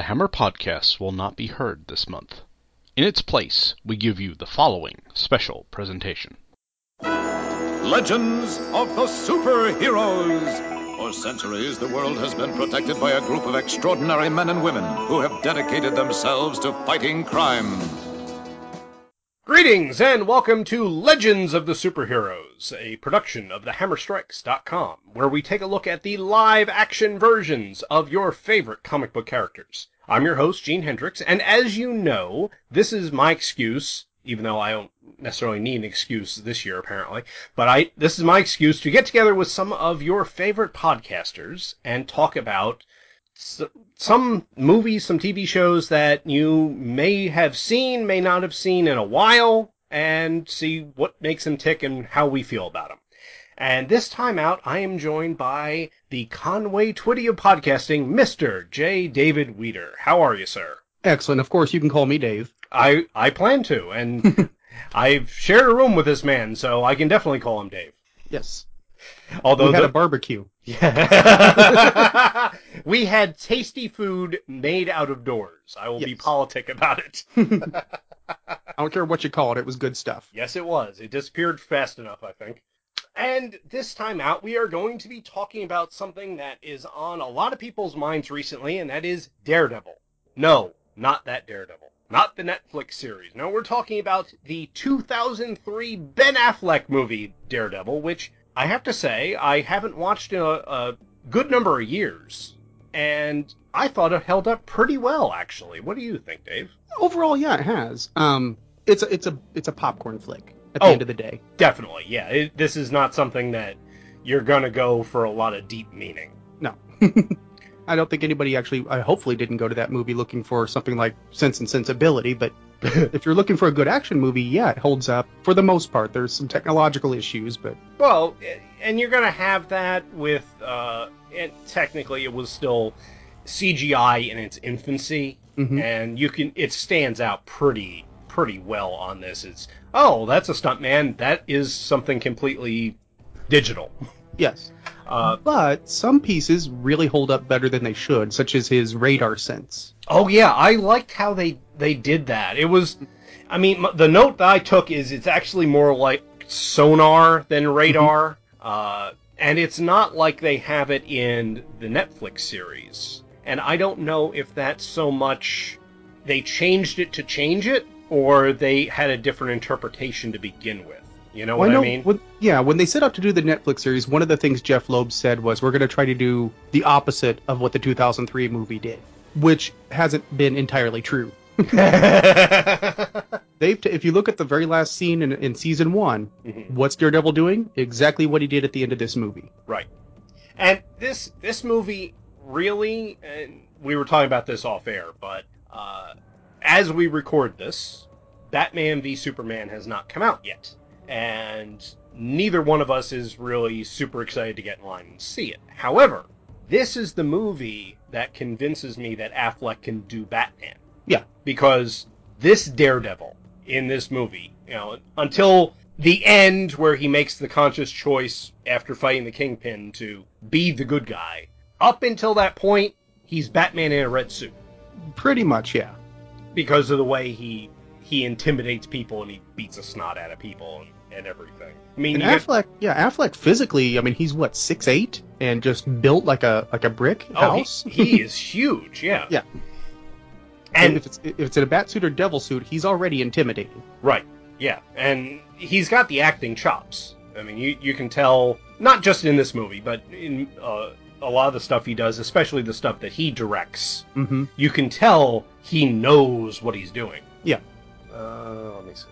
The Hammer Podcast will not be heard this month. In its place, we give you the following special presentation. Legends of the Superheroes. For centuries, the world has been protected by a group of extraordinary men and women who have dedicated themselves to fighting crime. Greetings and welcome to Legends of the Superheroes, a production of thehammerstrikes.com, where we take a look at the live action versions of your favorite comic book characters. I'm your host, Gene Hendricks, and as you know, this is my excuse, even though I don't necessarily need an excuse this year apparently, but I this is my excuse to get together with some of your favorite podcasters and talk about some movies, some TV shows that you may have seen, may not have seen in a while, and see what makes them tick and how we feel about them. And this time out, I am joined by the Conway Twitty of podcasting, Mr. J. David Weter. How are you, sir? Excellent. Of course, you can call me Dave. I, I plan to, and I've shared a room with this man, so I can definitely call him Dave. Yes. Although we had the- a barbecue. Yeah. we had tasty food made out of doors. I will be politic about it. I don't care what you call it. It was good stuff. yes, it was. It disappeared fast enough, I think. And this time out, we are going to be talking about something that is on a lot of people's minds recently, and that is Daredevil. No, not that Daredevil. Not the Netflix series. No, we're talking about the 2003 Ben Affleck movie, Daredevil, which I have to say, I haven't watched in a, a good number of years. And I thought it held up pretty well, actually. What do you think, Dave? Overall, yeah, it has. Um, it's a it's a it's a popcorn flick at the Oh. end of the day. Definitely, yeah. It, this is not something that you're going to go for a lot of deep meaning. No. I don't think anybody actually. I hopefully didn't go to that movie looking for something like Sense and Sensibility. But if you're looking for a good action movie, yeah, it holds up for the most part. There's some technological issues, but Well, and you're going to have that with, uh, and technically it was still CGI in its infancy, Mhm. and you can, it stands out pretty, pretty well on this. It's, oh, that's a stuntman. That is something completely digital. yes. Uh, But some pieces really hold up better than they should, such as his radar sense. Oh yeah, I liked how they they did that. It was, I mean, m- the note that I took is it's actually more like sonar than radar, uh, and it's not like they have it in the Netflix series. And I don't know if that's so much they changed it to change it, or they had a different interpretation to begin with. You know Well, what I, know mean? when- yeah, when they set out to do the Netflix series, one of the things Jeph Loeb said was, "We're going to try to do the opposite of what the 2003 movie did," which hasn't been entirely true. They've, t- if you look at the very last scene in, in season one, Mhm. what's Daredevil doing? Exactly what he did at the end of this movie. Right. And this this movie really, and we were talking about this off air, but uh, as we record this, Batman v Superman has not come out yet, and neither one of us is really super excited to get in line and see it. However, this is the movie that convinces me that Affleck can do Batman Yeah, because this Daredevil in this movie, you know, until the end where he makes the conscious choice after fighting the Kingpin to be the good guy, up until that point, he's Batman in a red suit pretty much, yeah. because of the way he he intimidates people and he beats a snot out of people and, and everything. I mean, And you get- Affleck, yeah, Affleck physically, I mean, he's what six eight and just built like a like a brick oh, house. he is huge, yeah. Yeah. And if it's if it's in a bat suit or devil suit, he's already intimidating. Right. Yeah, and he's got the acting chops. I mean, you you can tell not just in this movie, but in uh, a lot of the stuff he does, especially the stuff that he directs. Mm-hmm. You can tell he knows what he's doing. Yeah. Uh, let me see.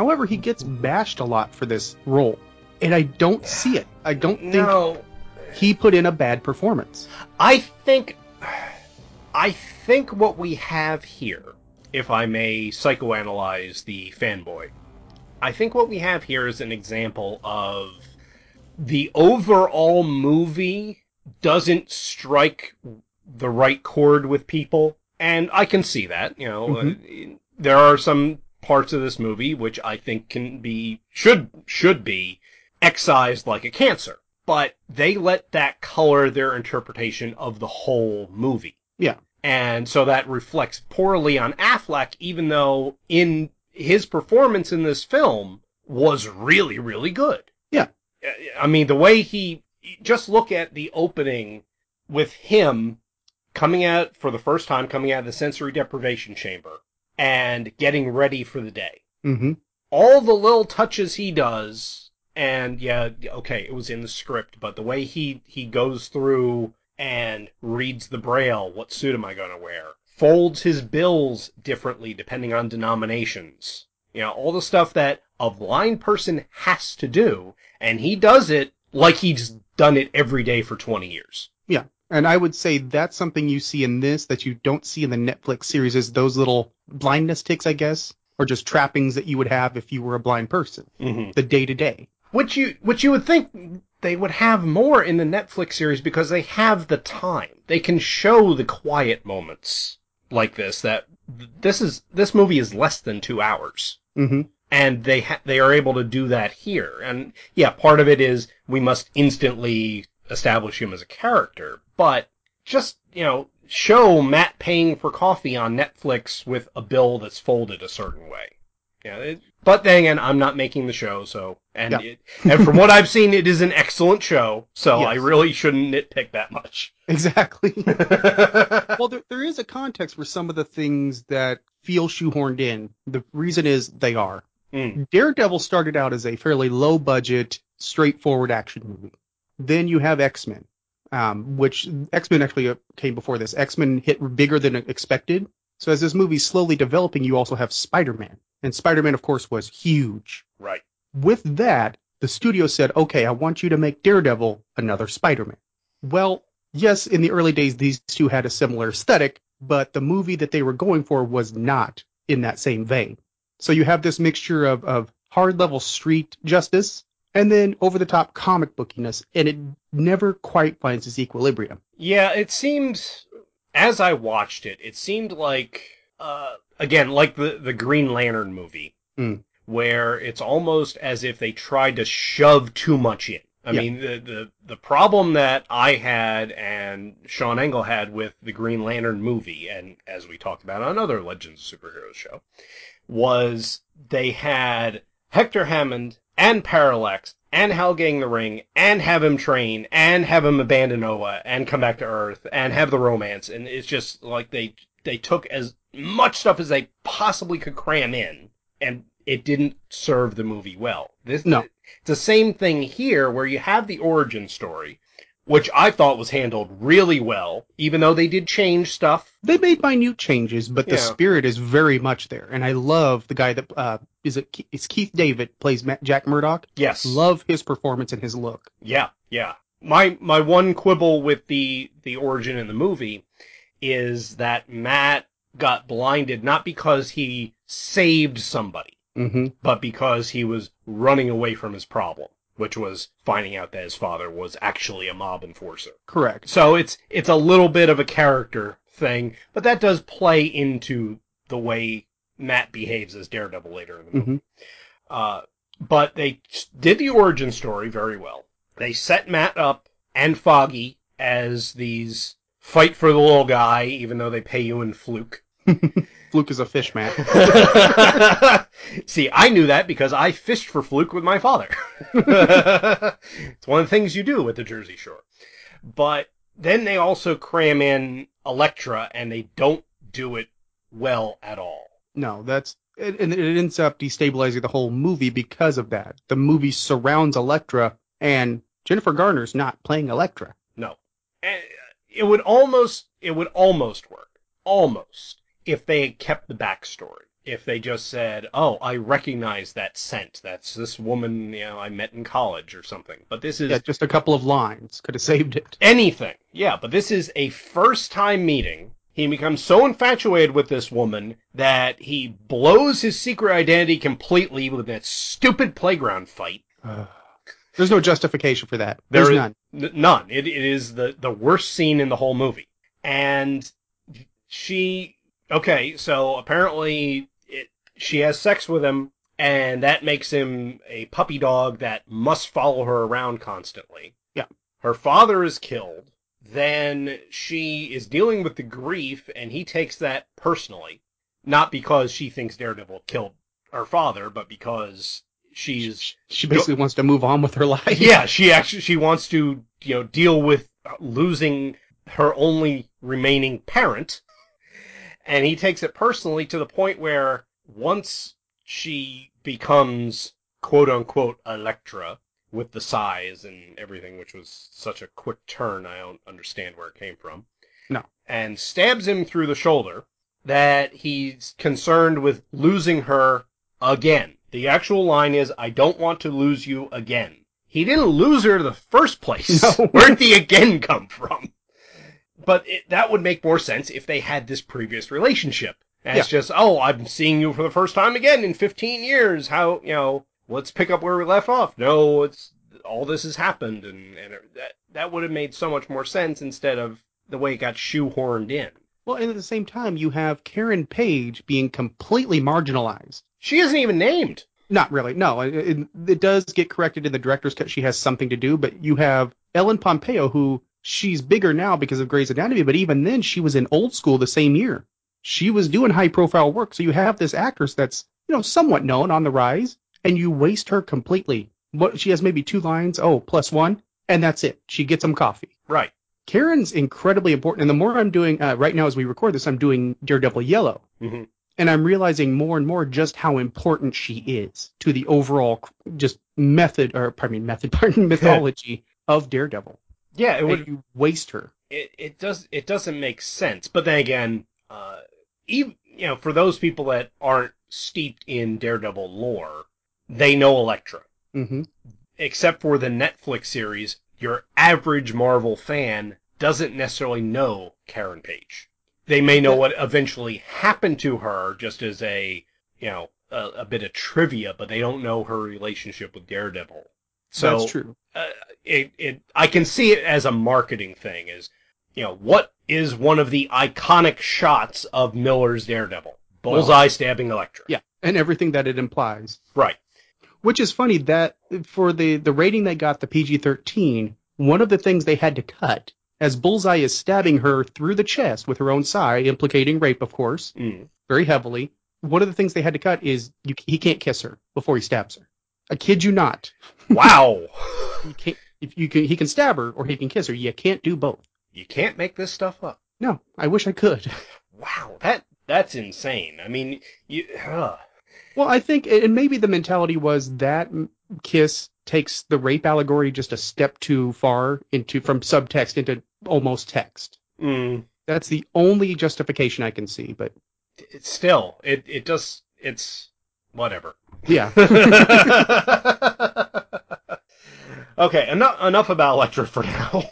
However, he gets bashed a lot for this role, and I don't see it. I don't think No, he put in a bad performance. I think I think what we have here, if I may psychoanalyze the fanboy, I think what we have here is an example of the overall movie doesn't strike the right chord with people, and I can see that. You know, uh, there are some parts of this movie which I think can be should should be excised like a cancer, but they let that color their interpretation of the whole movie. Yeah. And so that reflects poorly on Affleck, even though in his performance in this film was really, really good. Yeah. I mean, the way he, just look at the opening with him coming out for the first time, coming out of the sensory deprivation chamber and getting ready for the day. hmm All the little touches he does, and yeah, okay, it was in the script, but the way he, he goes through and reads the braille, what suit am I going to wear? Folds his bills differently depending on denominations. You know, all the stuff that a blind person has to do, and he does it like he's done it every day for 20 years. Yeah. And I would say that's something you see in this that you don't see in the Netflix series is those little blindness ticks, I guess, or just trappings that you would have if you were a blind person. Mm-hmm. The day to day. Which you, which you would think they would have more in the Netflix series because they have the time. They can show the quiet moments like this that this is, this movie is less than two hours. hmm and they ha- they are able to do that here. And yeah, part of it is we must instantly establish him as a character, but just you know show Matt paying for coffee on Netflix with a bill that's folded a certain way. Yeah, it, but then again, I'm not making the show, so and Yeah. it, and from what I've seen, it is an excellent show. So Yes. I really shouldn't nitpick that much. Exactly. well, there, there is a context for some of the things that feel shoehorned in. The reason is they are. Mm. Daredevil started out as a fairly low budget, straightforward action movie. Then you have X Men, um, which X Men actually came before this. X Men hit bigger than expected. So as this movie's slowly developing, you also have Spider Man, and Spider Man, of course, was huge. Right. With that, the studio said, "Okay, I want you to make Daredevil another Spider Man." Well, yes, in the early days, these two had a similar aesthetic, but the movie that they were going for was not in that same vein. So you have this mixture of, of hard level street justice and then over the top comic bookiness, and it never quite finds its equilibrium. Yeah, it seemed as I watched it, it seemed like uh, again like the the Green Lantern movie, Mm. where it's almost as if they tried to shove too much in. I Yeah. mean, the, the the problem that I had and Sean Engel had with the Green Lantern movie, and as we talked about on another Legends of Superheroes show, was they had Hector Hammond and Parallax and Hal getting the ring and have him train and have him abandon Oa and come back to Earth and have the romance and it's just like they they took as much stuff as they possibly could cram in and it didn't serve the movie well. This No. it's the same thing here where you have the origin story which I thought was handled really well even though they did change stuff. They made minute changes, but the Yeah. spirit is very much there. And I love the guy that uh, is it. It's Keith David plays Matt, Jack Murdock. Yes. Love his performance and his look. Yeah, yeah. My my one quibble with the the origin in the movie is that Matt got blinded not because he saved somebody, hmm but because he was running away from his problem, which was finding out that his father was actually a mob enforcer. Correct. So it's it's a little bit of a character thing, but that does play into the way Matt behaves as Daredevil later in the movie. hmm Uh, but they did the origin story very well. They set Matt up and Foggy as these fight for the little guy, even though they pay you in fluke. Fluke is a fish man. See, I knew that because I fished for fluke with my father. it's one of the things you do with the Jersey Shore. But then they also cram in Elektra, and they don't do it well at all. No, that's it, and it ends up destabilizing the whole movie because of that. The movie surrounds Elektra, and Jennifer Garner's not playing Elektra. No. And It would almost it would almost work. Almost. If they kept the backstory. If they just said, "Oh, I recognize that scent. That's this woman, you know, I met in college or something." But this is Yeah, just a couple of lines could have saved it. anything. Yeah, but this is a first time meeting. He becomes so infatuated with this woman that he blows his secret identity completely with that stupid playground fight. There's no justification for that. There There's is- none. N- none. It, it is the, the worst scene in the whole movie. And she, okay, so apparently it, she has sex with him, and that makes him a puppy dog that must follow her around constantly. Yeah. Her father is killed. then she is dealing with the grief, and he takes that personally. Not because she thinks Daredevil killed her father, but because she's She basically wants to move on with her life. yeah, she actually she wants to you know deal with losing her only remaining parent, and he takes it personally to the point where once she becomes quote unquote Elektra with the sais and everything, which was such a quick turn, I don't understand where it came from. No. And stabs him through the shoulder that he's concerned with losing her again. The actual line is, I don't want to lose you again. He didn't lose her the first place. No. Where'd the again come from? But it, that would make more sense if they had this previous relationship. And it's just, oh, I'm seeing you for the first time again in 15 years. How, you know, let's pick up where we left off. No, it's, all this has happened. And, and it- that, that would have made so much more sense instead of the way it got shoehorned in. Well, and at the same time, you have Karen Page being completely marginalized. She isn't even named. Not really. No, it, it, it does get corrected in the director's cut. She has something to do, but you have Ellen Pompeo, who she's bigger now because of Grey's Anatomy, but even then she was in Old School the same year. She was doing high profile work. So you have this actress that's you know somewhat known on the rise, and you waste her completely. What she has maybe two lines. Oh, plus one, and that's it. She gets some coffee. Right. Karen's incredibly important, and the more I'm doing uh, right now as we record this, I'm doing Daredevil Yellow, hmm and I'm realizing more and more just how important she is to the overall just method, or pardon me, method, pardon, mythology of Daredevil. Yeah, it would. you waste her. It, it does. It doesn't make sense. But then again, uh, even you know, for those people that aren't steeped in Daredevil lore, they know Elektra. hmm Except for the Netflix series, your average Marvel fan doesn't necessarily know Karen Page. They may know what eventually happened to her, just as a you know a, a bit of trivia, but they don't know her relationship with Daredevil. So That's true. Uh, it, it I can see it as a marketing thing. Is you know what is one of the iconic shots of Miller's Daredevil? Bullseye stabbing Elektra. Yeah, and everything that it implies. Right. Which is funny that for the the rating they got, the PG-13, one of the things they had to cut, as Bullseye is stabbing her through the chest with her own sai, implicating rape, of course, Mm. very heavily. One of the things they had to cut is you, he can't kiss her before he stabs her. I kid you not. Wow. You can't. If you can, he can stab her or he can kiss her. You can't do both. you can't make this stuff up. No, I wish I could. Wow. That that's insane. I mean, you. Uh, Well, I think, and maybe the mentality was that kiss takes the rape allegory just a step too far into from subtext into almost text. mm, That's the only justification I can see. But it's still, it it does. It's whatever. Yeah, okay, enough enough about Elektra for now.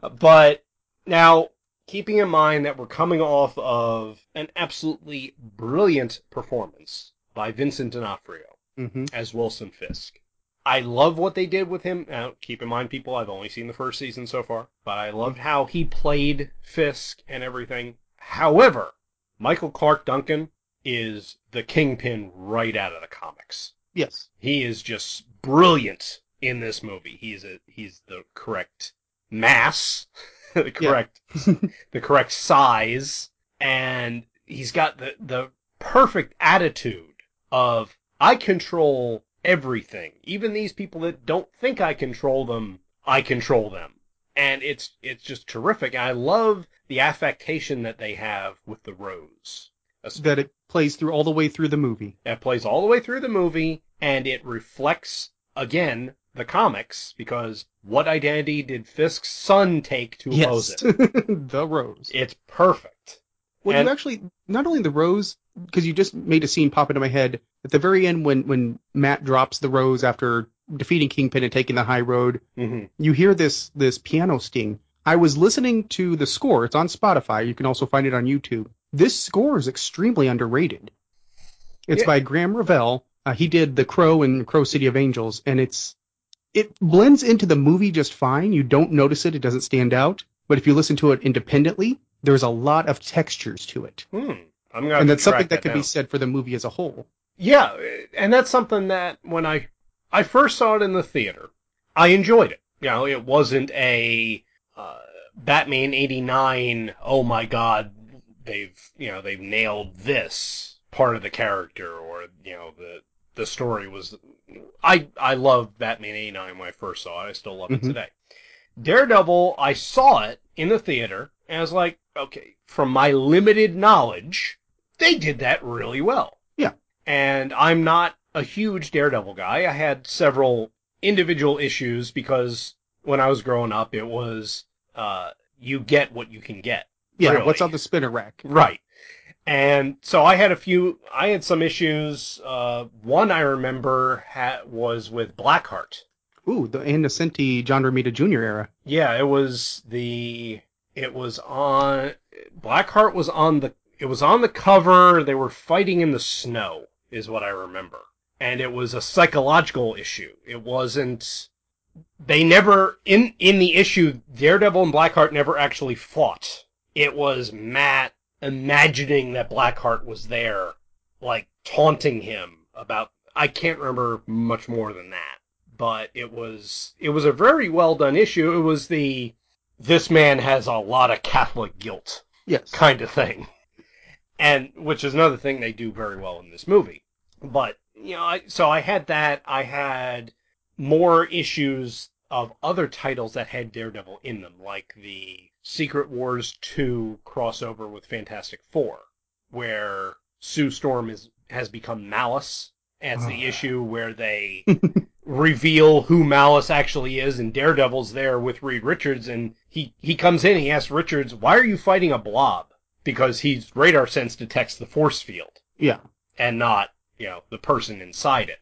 but now, keeping in mind that we're coming off of an absolutely brilliant performance by Vincent D'Onofrio hmm as Wilson Fisk. I love what they did with him. Now, keep in mind, people, I've only seen the first season so far, but I loved how he played Fisk and everything. However, Michael Clarke Duncan is the kingpin right out of the comics. yes, He is just brilliant in this movie. He's a he's the correct mass, the correct the correct size, and he's got the the perfect attitude of I control everything. Even these people that don't think I control them, I control them. And it's it's just terrific. I love the affectation that they have with the rose. That it plays through all the way through the movie. That plays all the way through the movie, and it reflects again the comics because what identity did Fisk's son take to oppose Yes, it? the rose. It's perfect. Well, And- you actually not only the rose because you just made a scene pop into my head at the very end when when Matt drops the rose after defeating Kingpin and taking the high road. hmm You hear this this piano sting. I was listening to the score. It's on Spotify. You can also find it on YouTube. This score is extremely underrated. It's Yeah. by Graeme Revell. Uh, he did The Crow and Crow City of Angels, and it's it blends into the movie just fine. You don't notice it; it doesn't stand out. But if you listen to it independently, there's a lot of textures to it, Hmm. I'm and that's something that could down. be said for the movie as a whole. Yeah, and that's something that when I I first saw it in the theater, I enjoyed it. You know, it wasn't a uh, Batman '89. Oh my God, they've you know they've nailed this part of the character, or you know the the story was. I I loved Batman '89 when I first saw it. I still love it Mhm. today. Daredevil, I saw it in the theater, and I was like, okay, from my limited knowledge, they did that really well. Yeah. And I'm not a huge Daredevil guy. I had several individual issues because when I was growing up, it was uh, you get what you can get. Yeah, Really? what's on the spinner rack? Right. And so I had a few, I had some issues. Uh, one I remember ha- was with Blackheart. Ooh, the Ann Nocenti John Romita Jr. era. Yeah, it was the, it was on, Blackheart was on the, it was on the cover. They were fighting in the snow, is what I remember. And it was a psychological issue. It wasn't, they never, in, in the issue, Daredevil and Blackheart never actually fought. It was Matt imagining that Blackheart was there, like taunting him about, I can't remember much more than that. But it was, it was a very well done issue. It was the, this man has a lot of Catholic guilt Yes. kind of thing. And which is another thing they do very well in this movie. But you know, I, so I had that. I had more issues of other titles that had Daredevil in them, like the Secret Wars 2 crossover with Fantastic Four, where Sue Storm is has become Malice as the Ah. issue where they reveal who Malice actually is, and Daredevil's there with Reed Richards, and he, he comes in, he asks Richards, why are you fighting a blob? Because his radar sense detects the force field, Yeah. and not, you know, the person inside it.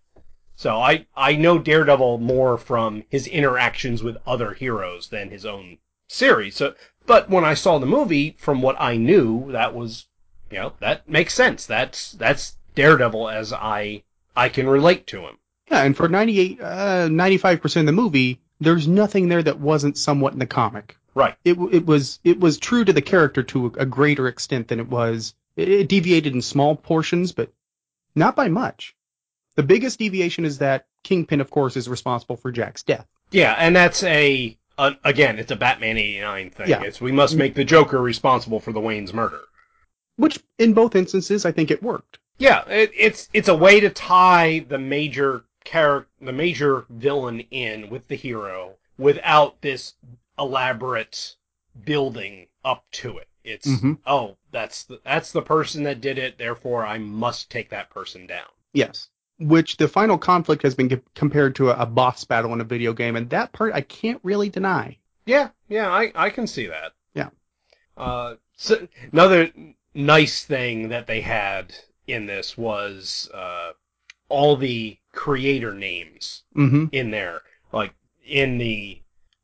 So I, I know Daredevil more from his interactions with other heroes than his own series. So, but when I saw the movie, from what I knew, that was, you know, that makes sense. That's, that's Daredevil as I, I can relate to him. Yeah, and for 98, uh, 95% of the movie, there's nothing there that wasn't somewhat in the comic. Right. It, it was it was true to the character to a, greater extent than it was. It, it deviated in small portions, but not by much. The biggest deviation is that Kingpin, of course, is responsible for Jack's death. Yeah, and that's a, a again, it's a Batman '89 thing. Yeah. It's we must make the Joker responsible for the Wayne's murder. Which, in both instances, I think it worked. Yeah, it, it's it's a way to tie the major character, the major villain in with the hero without this elaborate building up to it. It's Mhm. oh, that's the, that's the person that did it. Therefore, I must take that person down. Yes. Which the final conflict has been compared to a, a boss battle in a video game, and that part I can't really deny. Yeah, yeah, I, I can see that. Yeah. Uh, so another nice thing that they had in this was uh, all the creator names Mm-hmm. in there. Like in the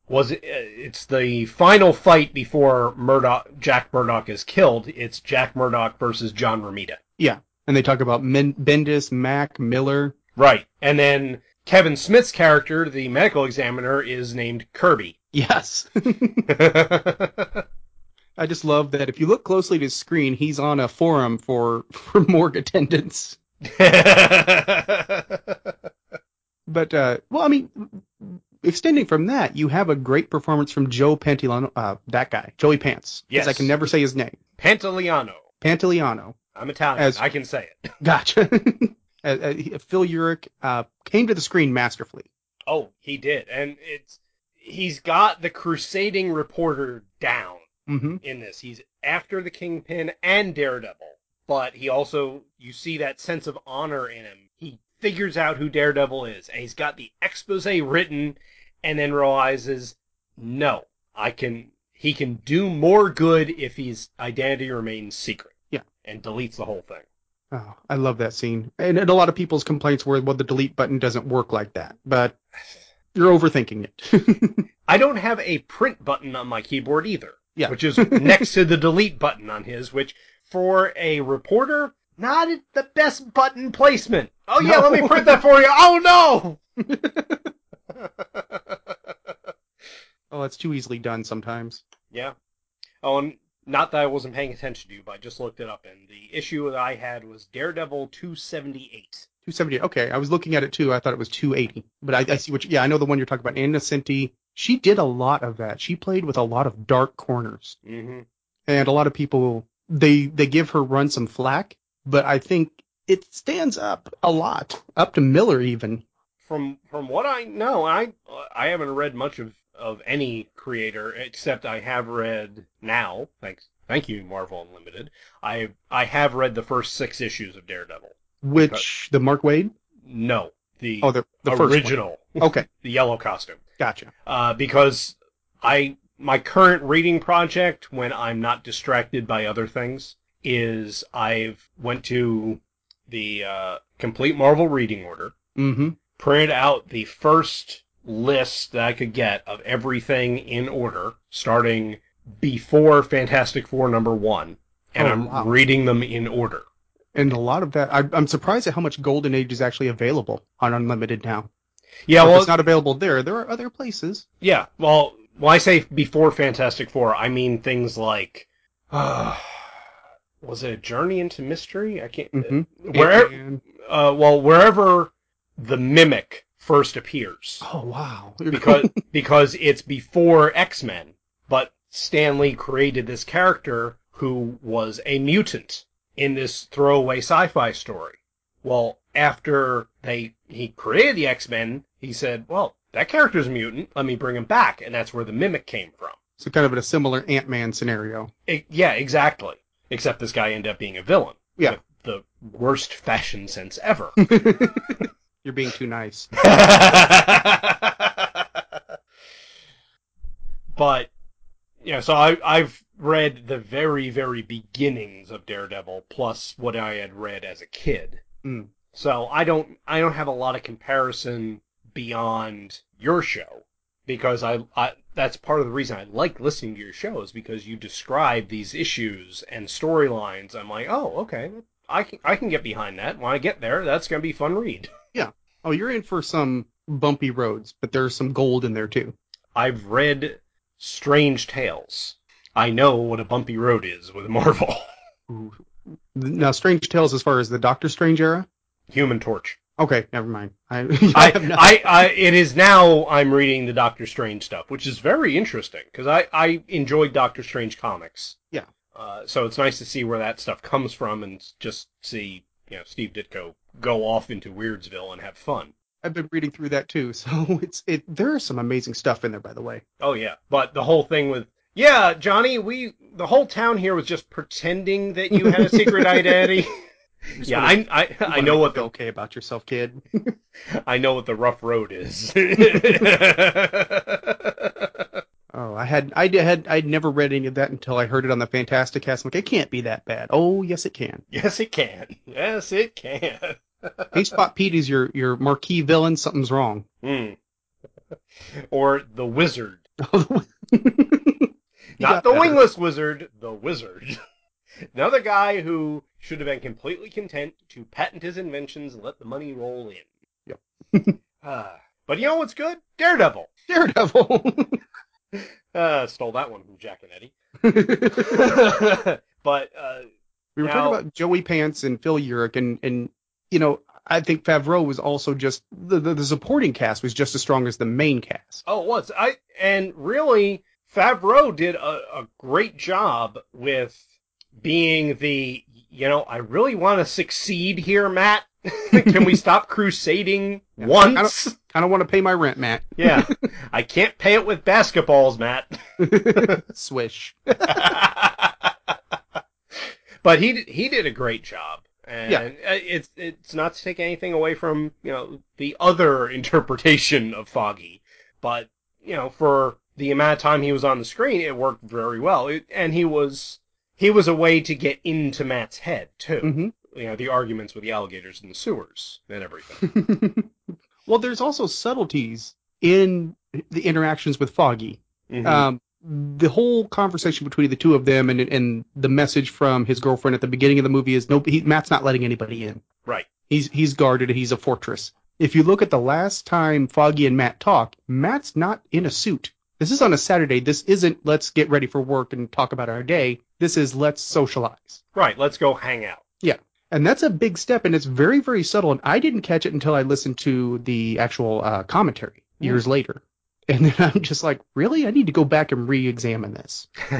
was it? uh, It's the final fight before Murdock, Jack Murdock is killed. It's Jack Murdock versus John Romita. Yeah. And they talk about Men- Bendis, Mack, Miller. Right, and then Kevin Smith's character, the medical examiner, is named Kirby. Yes. I just love that if you look closely at his screen, he's on a forum for, for morgue attendants. But, uh, well, I mean, extending from that, you have a great performance from Joe Pantoliano, uh, that guy, Joey Pants. Yes. I can never say his name. Pantoliano. Pantoliano. I'm Italian. As- I can say it. Gotcha. Phil Urich, uh, came to the screen masterfully. Oh, he did, and it's he's got the crusading reporter down hmm in this. He's after the Kingpin and Daredevil, but he also you see that sense of honor in him. He figures out who Daredevil is, and he's got the expose written, and then realizes, no, I can. He can do more good if his identity remains secret. Yeah. and deletes the whole thing. Oh, I love that scene. And, and a lot of people's complaints were, well, the delete button doesn't work like that. But you're overthinking it. I don't have a print button on my keyboard either. Yeah. Which is next to the delete button on his, which for a reporter, not the best button placement. Oh yeah, let me print that for you. Oh no! oh, it's too easily done sometimes. yeah. Oh, and not that I wasn't paying attention to you, but I just looked it up, and the issue that I had was Daredevil 278. 270. Okay, I was looking at it too. I thought it was 280. But I, I see what. You, yeah, I know the one you're talking about. Ann Nocenti she did a lot of that. She played with a lot of dark corners, Mm-hmm. and a lot of people they they give her run some flack, but I think it stands up a lot, up to Miller even. From from what I know, I I haven't read much of of any creator except I have read now. Thanks, thank you, Marvel Unlimited. I I have read the first six issues of Daredevil. Which the Mark Waid? No, the Oh, the the original. Okay, the yellow costume. gotcha. uh, because I my current reading project when I'm not distracted by other things is I've went to the uh, complete Marvel reading order, Mm-hmm. printed out the first list that I could get of everything in order, starting before Fantastic Four number one, and Oh, I'm wow. reading them in order. And a lot of that, I, I'm surprised at how much Golden Age is actually available on Unlimited now. Yeah, well, it's not available there, there are other places. Yeah, well, when I say before Fantastic Four, I mean things like, uh, was it a Journey into Mystery? I can't. Mhm. Where, And- uh, well, wherever the Mimic first appears, oh wow, because because it's before X Men, but Stan Lee created this character who was a mutant in this throwaway sci-fi story. Well, after they he created the X Men, he said, "Well, that character's a mutant. Let me bring him back," and that's where the Mimic came from. so kind of in a similar Ant Man scenario. I- yeah, exactly. Except this guy ended up being a villain. Yeah. With the worst fashion sense ever. You're being too nice. but know, so I I've read the very very beginnings of Daredevil plus what I had read as a kid. Mm. So I don't I don't have a lot of comparison beyond your show because I, I that's part of the reason I like listening to your show is because you describe these issues and storylines. I'm like, oh, okay, I can I can get behind that. When I get there, that's gonna be fun read. Yeah. Oh, you're in for some bumpy roads, but there's some gold in there too. I've read Strange Tales. I know what a bumpy road is with Marvel. Ooh. Now, Strange Tales, as far as the Doctor Strange era. Human Torch. Okay, never mind. I, I, have I, I, it is now I'm reading the Doctor Strange stuff, which is very interesting because I, I enjoyed Doctor Strange comics. Yeah. Uh, so it's nice to see where that stuff comes from and just see, you know, Steve Ditko go off into Weirdsville and have fun. I've been reading through that too, so it's it. There is some amazing stuff in there, by the way. Oh yeah, but the whole thing with yeah, Johnny, we the whole town here was just pretending that you had a secret identity. Yeah, wanna- I I, I know what the okay about yourself, kid. I know what the rough road is. Oh, I had I had I'd never read any of that until I heard it on the Fantastic Cast. I'm like, it can't be that bad. Oh, yes, it can. yes, it can. Yes, it can. Hey, Spot Pete is your your marquee villain. Something's wrong. Hmm. Or the wizard. Not the better. wingless wizard, the wizard. Another guy who should have been completely content to patent his inventions and let the money roll in. Yep. Ah, but you know what's good? Daredevil. Daredevil. Uh, stole that one from Jack and Eddie. but uh, we were Now- talking about Joey Pants and Phil Urich, and and you know I think Favreau was also just the, the the supporting cast was just as strong as the main cast. oh, it was I and really Favreau did a, a great job with being the you know I really want to succeed here, Matt. Can we stop crusading Yeah. once? I don't want to pay my rent, Matt. Yeah, I can't pay it with basketballs, Matt. Swish. but he he did a great job, and Yeah. uh, it's it's not to take anything away from you know the other interpretation of Foggy, but you know for the amount of time he was on the screen, it worked very well, it, and he was he was a way to get into Matt's head too. hmm You know the arguments with the alligators in the sewers and everything. well, there's also subtleties in the interactions with Foggy. Mhm. Um, the whole conversation between the two of them and and the message from his girlfriend at the beginning of the movie is no, he, Matt's not letting anybody in. right. He's he's guarded he's a fortress. If you look at the last time Foggy and Matt talk, Matt's not in a suit. This is on a Saturday. This isn't let's get ready for work and talk about our day. This is let's socialize. Right. Let's go hang out. Yeah. And that's a big step, and it's very, very subtle. And I didn't catch it until I listened to the actual uh, commentary years later. And then I'm just like, really? I need to go back and re-examine this.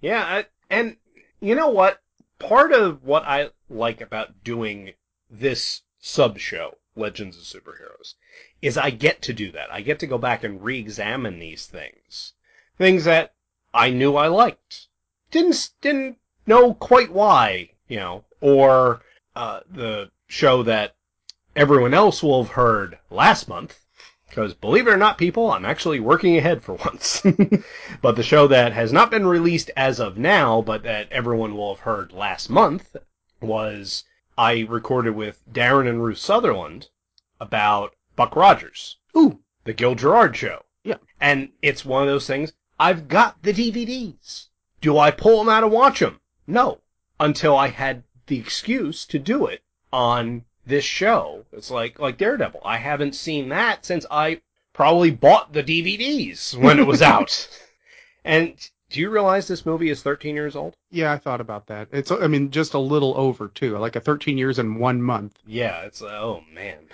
yeah, I, and you know what? Part of what I like about doing this sub show, Legends of Superheroes, is I get to do that. I get to go back and re-examine these things, things that I knew I liked, didn't didn't know quite why, you know, or uh, the show that everyone else will have heard last month. Because believe it or not, people, I'm actually working ahead for once. but the show that has not been released as of now, but that everyone will have heard last month, was I recorded with Darren and Ruth Sutherland about Buck Rogers, Ooh, the Gil Gerard show. Yeah. And it's one of those things, I've got the DVDs. Do I pull them out and watch them? No. Until I had the excuse to do it on this show. It's like like Daredevil. I haven't seen that since I probably bought the DVDs when it was out. And do you realize this movie is 13 years old? yeah, I thought about that. It's, I mean, just a little over too, like a 13 years and one month. Yeah, it's oh man.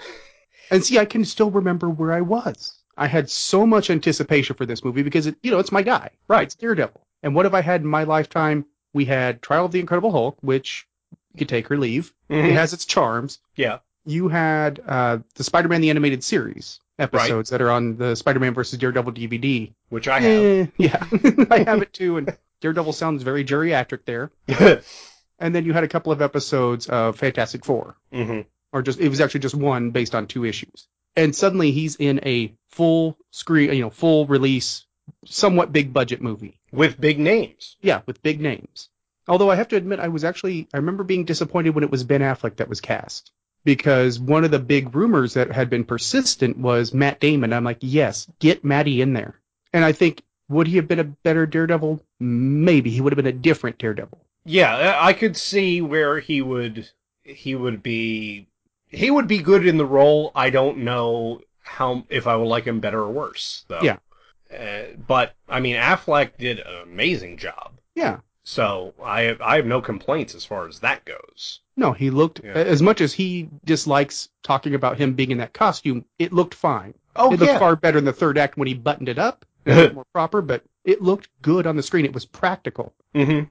And see, I can still remember where I was. I had so much anticipation for this movie because it, you know, it's my guy. Right. It's Daredevil. And what have I had in my lifetime? We had Trial of the Incredible Hulk, which you could take or leave. It has its charms. Yeah. You had uh, the Spider-Man the Animated Series episodes that are on the Spider-Man versus Daredevil DVD. Which I have. Eh, yeah, I have it too. And Daredevil sounds very geriatric there. And then you had a couple of episodes of Fantastic Four, hmm or just it was actually just one based on two issues. And suddenly he's in a full screen, you know, full release, somewhat big budget movie. With big names. Yeah, with big names. Although I have to admit, I was actually I remember being disappointed when it was Ben Affleck that was cast because one of the big rumors that had been persistent was Matt Damon. I'm like, yes, get Matty in there. And I think would he have been a better Daredevil? Maybe he would have been a different Daredevil. Yeah, I I could see where he would he would be he would be good in the role. I don't know how if I would like him better or worse though. Yeah. Uh, but I mean Affleck did an amazing job. Yeah. So I have, I have no complaints as far as that goes. No, he looked Yeah. as much as he dislikes talking about him being in that costume. It looked fine. Oh it looked far better in the third act when he buttoned it up, it more proper. But it looked good on the screen. It was practical. Mm-hmm.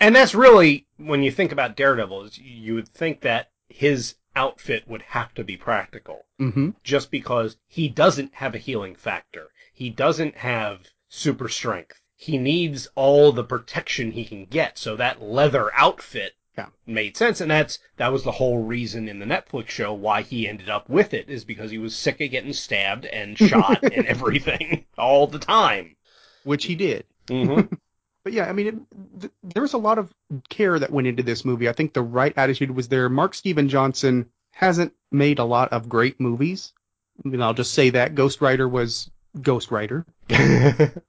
And that's really when you think about Daredevil, is you would think that his outfit would have to be practical. hmm just because he doesn't have a healing factor. He doesn't have super strength. He needs all the protection he can get, so that leather outfit Yeah. made sense, and that's that was the whole reason in the Netflix show why he ended up with it is because he was sick of getting stabbed and shot and everything all the time. Which he did. Mm-hmm. But yeah, I mean, it, th- there was a lot of care that went into this movie. I think the right attitude was there. Mark Steven Johnson hasn't made a lot of great movies. I mean, I'll just say that Ghost Rider was Ghost Rider.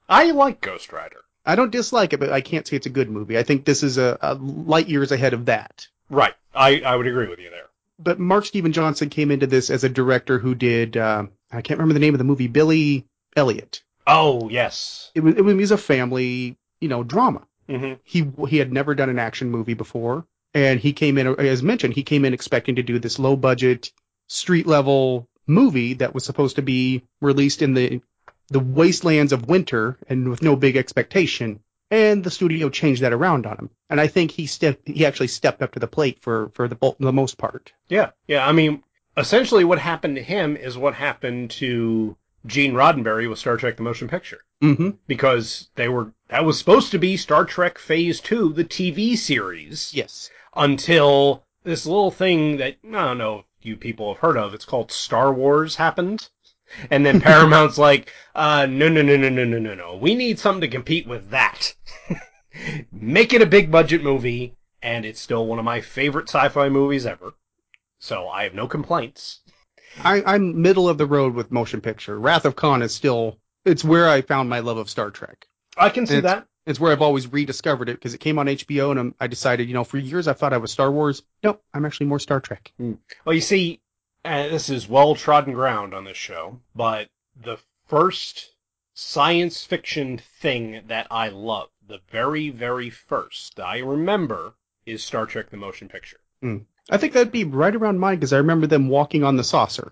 I like Ghost Rider. I don't dislike it, but I can't say it's a good movie. I think this is a, a light years ahead of that. Right. I, I would agree with you there. But Mark Steven Johnson came into this as a director who did uh, I can't remember the name of the movie Billy Elliot. Oh yes. It was it was a family you know drama. hmm he he had never done an action movie before and he came in as mentioned he came in expecting to do this low budget street level movie that was supposed to be released in the the wastelands of winter and with no big expectation and the studio changed that around on him and i think he stepped he actually stepped up to the plate for for the the most part Yeah, yeah. I mean, essentially, what happened to him is what happened to Gene Roddenberry with Star Trek: The Motion Picture, mm-hmm because they were that was supposed to be Star Trek Phase Two, the TV series, yes until this little thing that I don't know if you people have heard of. It's called Star Wars happened. And then Paramount's like, uh, no, no, no, no, no, no, no, no. We need something to compete with that. Make it a big budget movie, and it's still one of my favorite sci-fi movies ever. So I have no complaints. I, i'm middle of the road with motion picture wrath of khan is still it's where i found my love of star trek I can see It's- that. It's where I've always rediscovered it because it came on HBO and I'm, I decided, you know, for years I thought I was Star Wars. Nope, I'm actually more Star Trek. Well, you see, uh, this is well trodden ground on this show, but the first science fiction thing that I love, the very, very first I remember, is Star Trek the Motion Picture. I think that'd be right around mine because I remember them walking on the saucer.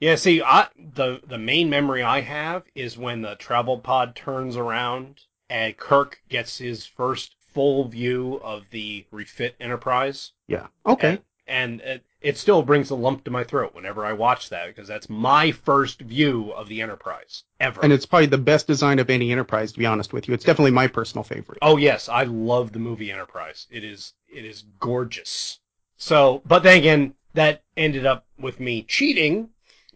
Yeah, see, I, the the main memory I have is when the travel pod turns around and Kirk gets his first full view of the refit Enterprise. Yeah. Okay. And, and it, it still brings a lump to my throat whenever I watch that because that's my first view of the Enterprise ever. And it's probably the best design of any Enterprise, to be honest with you. It's definitely my personal favorite. Oh yes, I love the movie Enterprise. It is it is gorgeous. So, but then again, that ended up with me cheating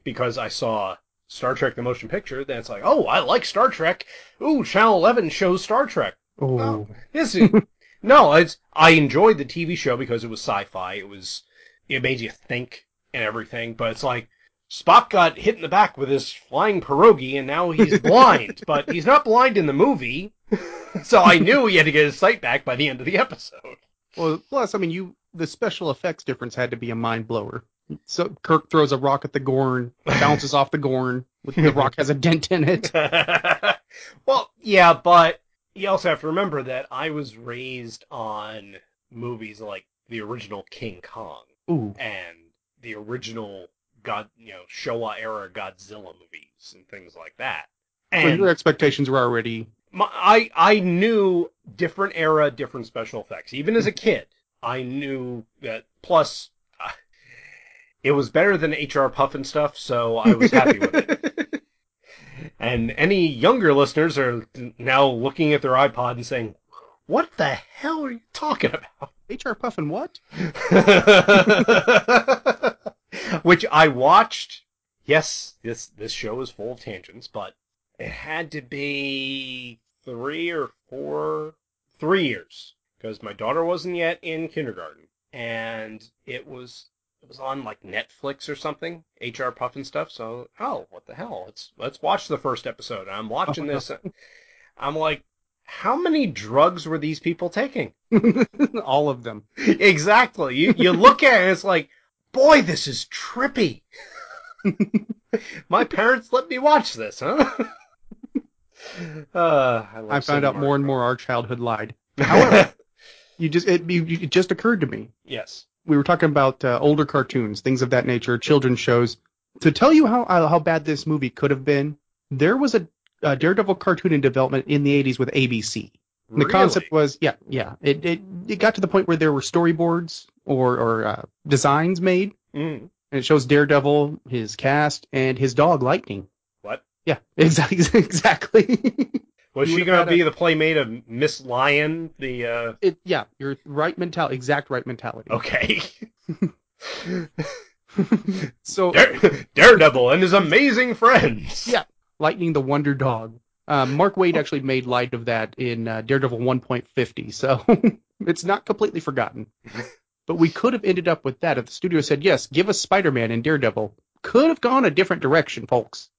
because I saw Star Trek the motion picture. Then it's like, oh, I like Star Trek. Ooh, Channel 11 shows Star Trek. Oh. This is, no, it's I enjoyed the TV show because it was sci-fi. It was it made you think and everything. But it's like Spock got hit in the back with his flying pierogi, and now he's blind. but he's not blind in the movie, so I knew he had to get his sight back by the end of the episode. Well, plus, I mean, you the special effects difference had to be a mind blower. So Kirk throws a rock at the Gorn, bounces off the Gorn. With the rock has a dent in it. well, yeah, but you also have to remember that I was raised on movies like the original King Kong Ooh. and the original God, you know, Showa era Godzilla movies and things like that. So your expectations were already. my, I I knew different era, different special effects. Even as a kid, I knew that. Plus, uh, it was better than HR Pufnstuf, so I was happy with it. And any younger listeners are now looking at their iPod and saying, "What the hell are you talking about?" HR Puffin what? Which I watched. Yes, this this show is full of tangents, but it had to be three or four, three years because my daughter wasn't yet in kindergarten, and it was it was on like Netflix or something, HR Pufnstuf. So oh, what the hell? Let's let's watch the first episode. I'm watching this. I'm like, how many drugs were these people taking? All of them. exactly. You you look at it, it's like, boy, this is trippy. My parents let me watch this, huh? uh, I, I found out more and more our childhood lied. However, you just it, you, it just occurred to me. yes. We were talking about uh, older cartoons, things of that nature, children's shows. To tell you how uh, how bad this movie could have been, there was a, a Daredevil cartoon in development in the 80s with ABC. And the concept was, yeah, yeah. It, it it got to the point where there were storyboards or or uh, designs made, Mm. and it shows Daredevil, his cast, and his dog Lightning. What? Yeah, exactly, exactly. Was she gonna be a- the playmate of Miss Lion? The uh, it, yeah, your right mentality, exact right mentality. okay, So Dare- Daredevil and his amazing friends. Yeah. Lightning the Wonder Dog. Uh, Mark Waid actually made light of that in uh, Daredevil 1.50, so it's not completely forgotten. But we could have ended up with that if the studio said, yes, give us Spider-Man and Daredevil. Could have gone a different direction, folks.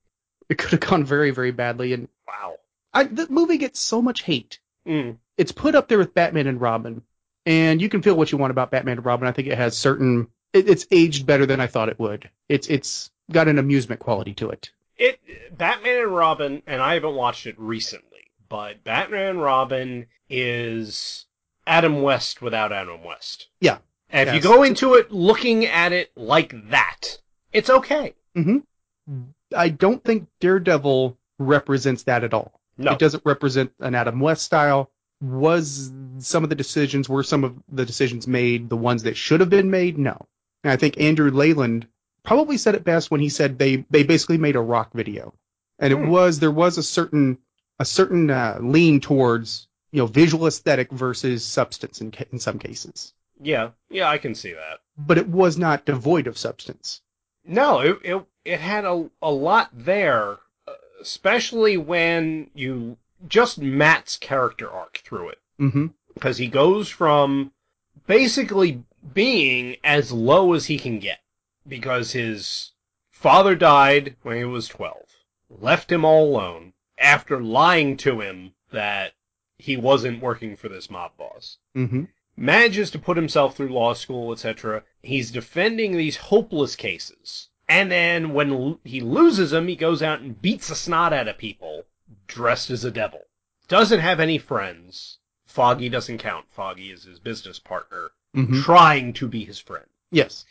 It could have gone very, very badly. And Wow. I, the movie gets so much hate. Mm. It's put up there with Batman and Robin. And you can feel what you want about Batman and Robin. I think it has certain. It, it's aged better than I thought it would. It's it's got an amusement quality to it. It Batman and Robin, and I haven't watched it recently, but Batman and Robin is Adam West without Adam West. Yeah. And if you go into it looking at it like that, it's okay. I don't think Daredevil represents that at all. No. It doesn't represent an Adam West style. Was some of the decisions, were some of the decisions made the ones that should have been made? No. And I think Andrew Leyland probably said it best when he said they, they basically made a rock video. And it Hmm. was, there was a certain, a certain uh, lean towards, you know, visual aesthetic versus substance in, in some cases. Yeah, yeah, I can see that. But it was not devoid of substance. No, it it, it had a a lot there, especially when you just Matt's character arc through it. hmm because he goes from basically being as low as he can get because his father died when he was 12, left him all alone after lying to him that he wasn't working for this mob boss. hmm Manages to put himself through law school, etc. He's defending these hopeless cases. And then when l- he loses them, he goes out and beats the snot out of people dressed as a devil. Doesn't have any friends. Foggy doesn't count. Foggy is his business partner, hmm trying to be his friend. Yes.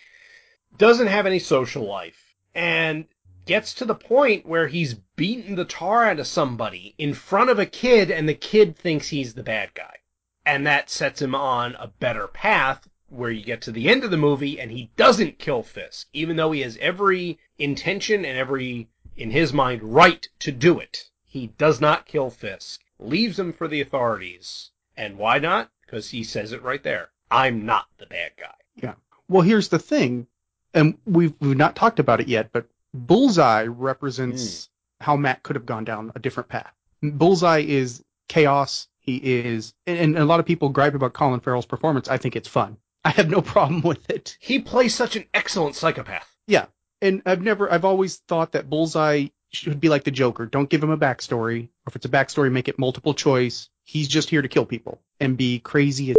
Doesn't have any social life. And gets to the point where he's beaten the tar out of somebody in front of a kid, and the kid thinks he's the bad guy. And that sets him on a better path where you get to the end of the movie and he doesn't kill Fisk, even though he has every intention and every, in his mind, right to do it. He does not kill Fisk, leaves him for the authorities. And why not? Because he says it right there. I'm not the bad guy. Yeah. Well, here's the thing, and we've we've not talked about it yet, but Bullseye represents hmm. how Matt could have gone down a different path. Bullseye is chaos. He is, and, and a lot of people gripe about Colin Farrell's performance. I think it's fun. I have no problem with it. He plays such an excellent psychopath. Yeah. And I've never, I've always thought that Bullseye should be like the Joker. Don't give him a backstory. Or if it's a backstory, make it multiple choice. He's just here to kill people and be crazy as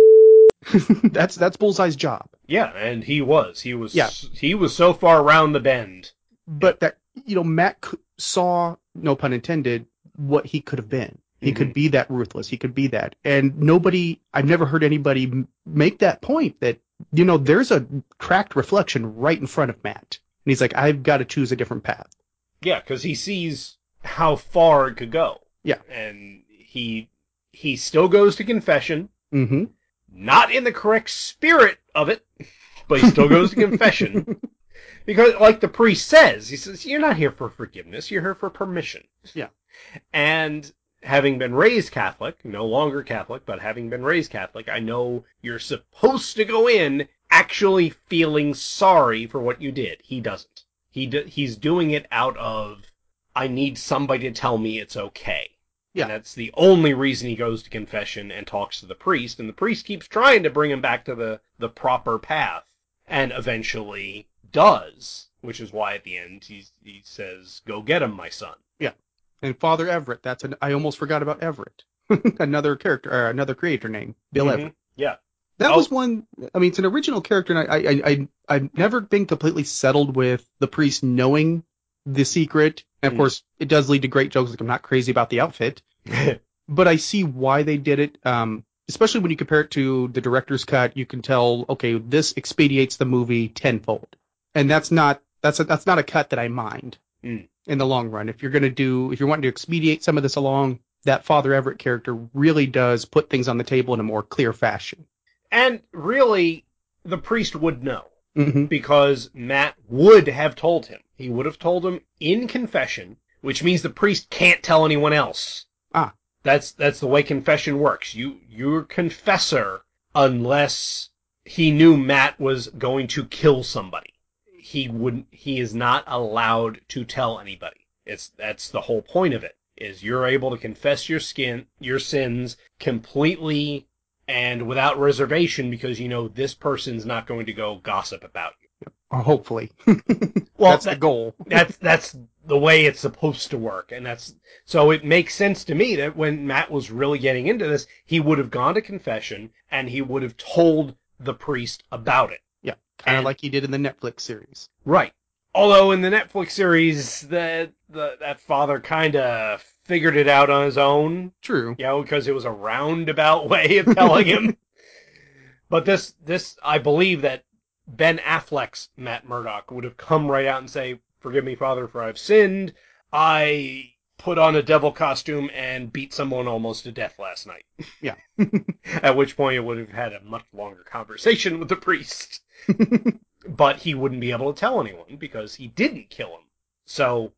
that's that's Bullseye's job. Yeah, and he was. He was. Yeah. He was so far around the bend. But that you know, Matt saw, no pun intended, what he could have been. He could be that ruthless. He could be that. And nobody, I've never heard anybody m- make that point that, you know, there's a cracked reflection right in front of Matt. And he's like, I've got to choose a different path. Yeah, because he sees how far it could go. Yeah. And he he still goes to confession, Mm-hmm. not in the correct spirit of it, but he still goes to confession. Because, like the priest says, he says, You're not here for forgiveness, you're here for permission. Yeah. And having been raised Catholic, no longer Catholic, but having been raised Catholic, I know you're supposed to go in actually feeling sorry for what you did. He doesn't. He do, he's doing it out of, I need somebody to tell me it's okay. Yeah. And that's the only reason he goes to confession and talks to the priest, and the priest keeps trying to bring him back to the, the proper path, and eventually does, which is why at the end he, he says, Go get him, my son. And Father Everett, that's an, I almost forgot about Everett. another character, or another creator name, Bill Mhm. Everett. Yeah. That Oh. was one. I mean, it's an original character, and I, I, I, I've never been completely settled with the priest knowing the secret. And of Mm. course, it does lead to great jokes. Like I'm not crazy about the outfit, but I see why they did it. Um, especially when you compare it to the director's cut, you can tell, okay, this expedites the movie tenfold, and that's not that's a, that's not a cut that I mind Mm. In the long run. If you're gonna do, if you're wanting to expedite some of this along, that Father Everett character really does put things on the table in a more clear fashion. and really, the priest would know. Mm-hmm. because Matt would have told him. He would have told him in confession, which means the priest can't tell anyone else. Ah. That's that's the way confession works. You you're confessor unless he knew Matt was going to kill somebody. He wouldn't he is not allowed to tell anybody. It's that's the whole point of it. Is you're able to confess your skin your sins completely and without reservation because you know this person's not going to go gossip about you. Or hopefully. Well, that's the goal. That's that's the way it's supposed to work, and that's so it makes sense to me that when Matt was really getting into this, he would have gone to confession and he would have told the priest about it. Yeah, kind of like he did in the Netflix series. Right. Although in the Netflix series, the, the that father kind of figured it out on his own. True. you know, because it was a roundabout way of telling him. but this, this, I believe that Ben Affleck's Matt Murdock would have come right out and say, "Forgive me, Father, for I've sinned. I put on a devil costume and beat someone almost to death last night." Yeah. At which point, it would have had a much longer conversation with the priest. but he wouldn't be able to tell anyone because he didn't kill him. So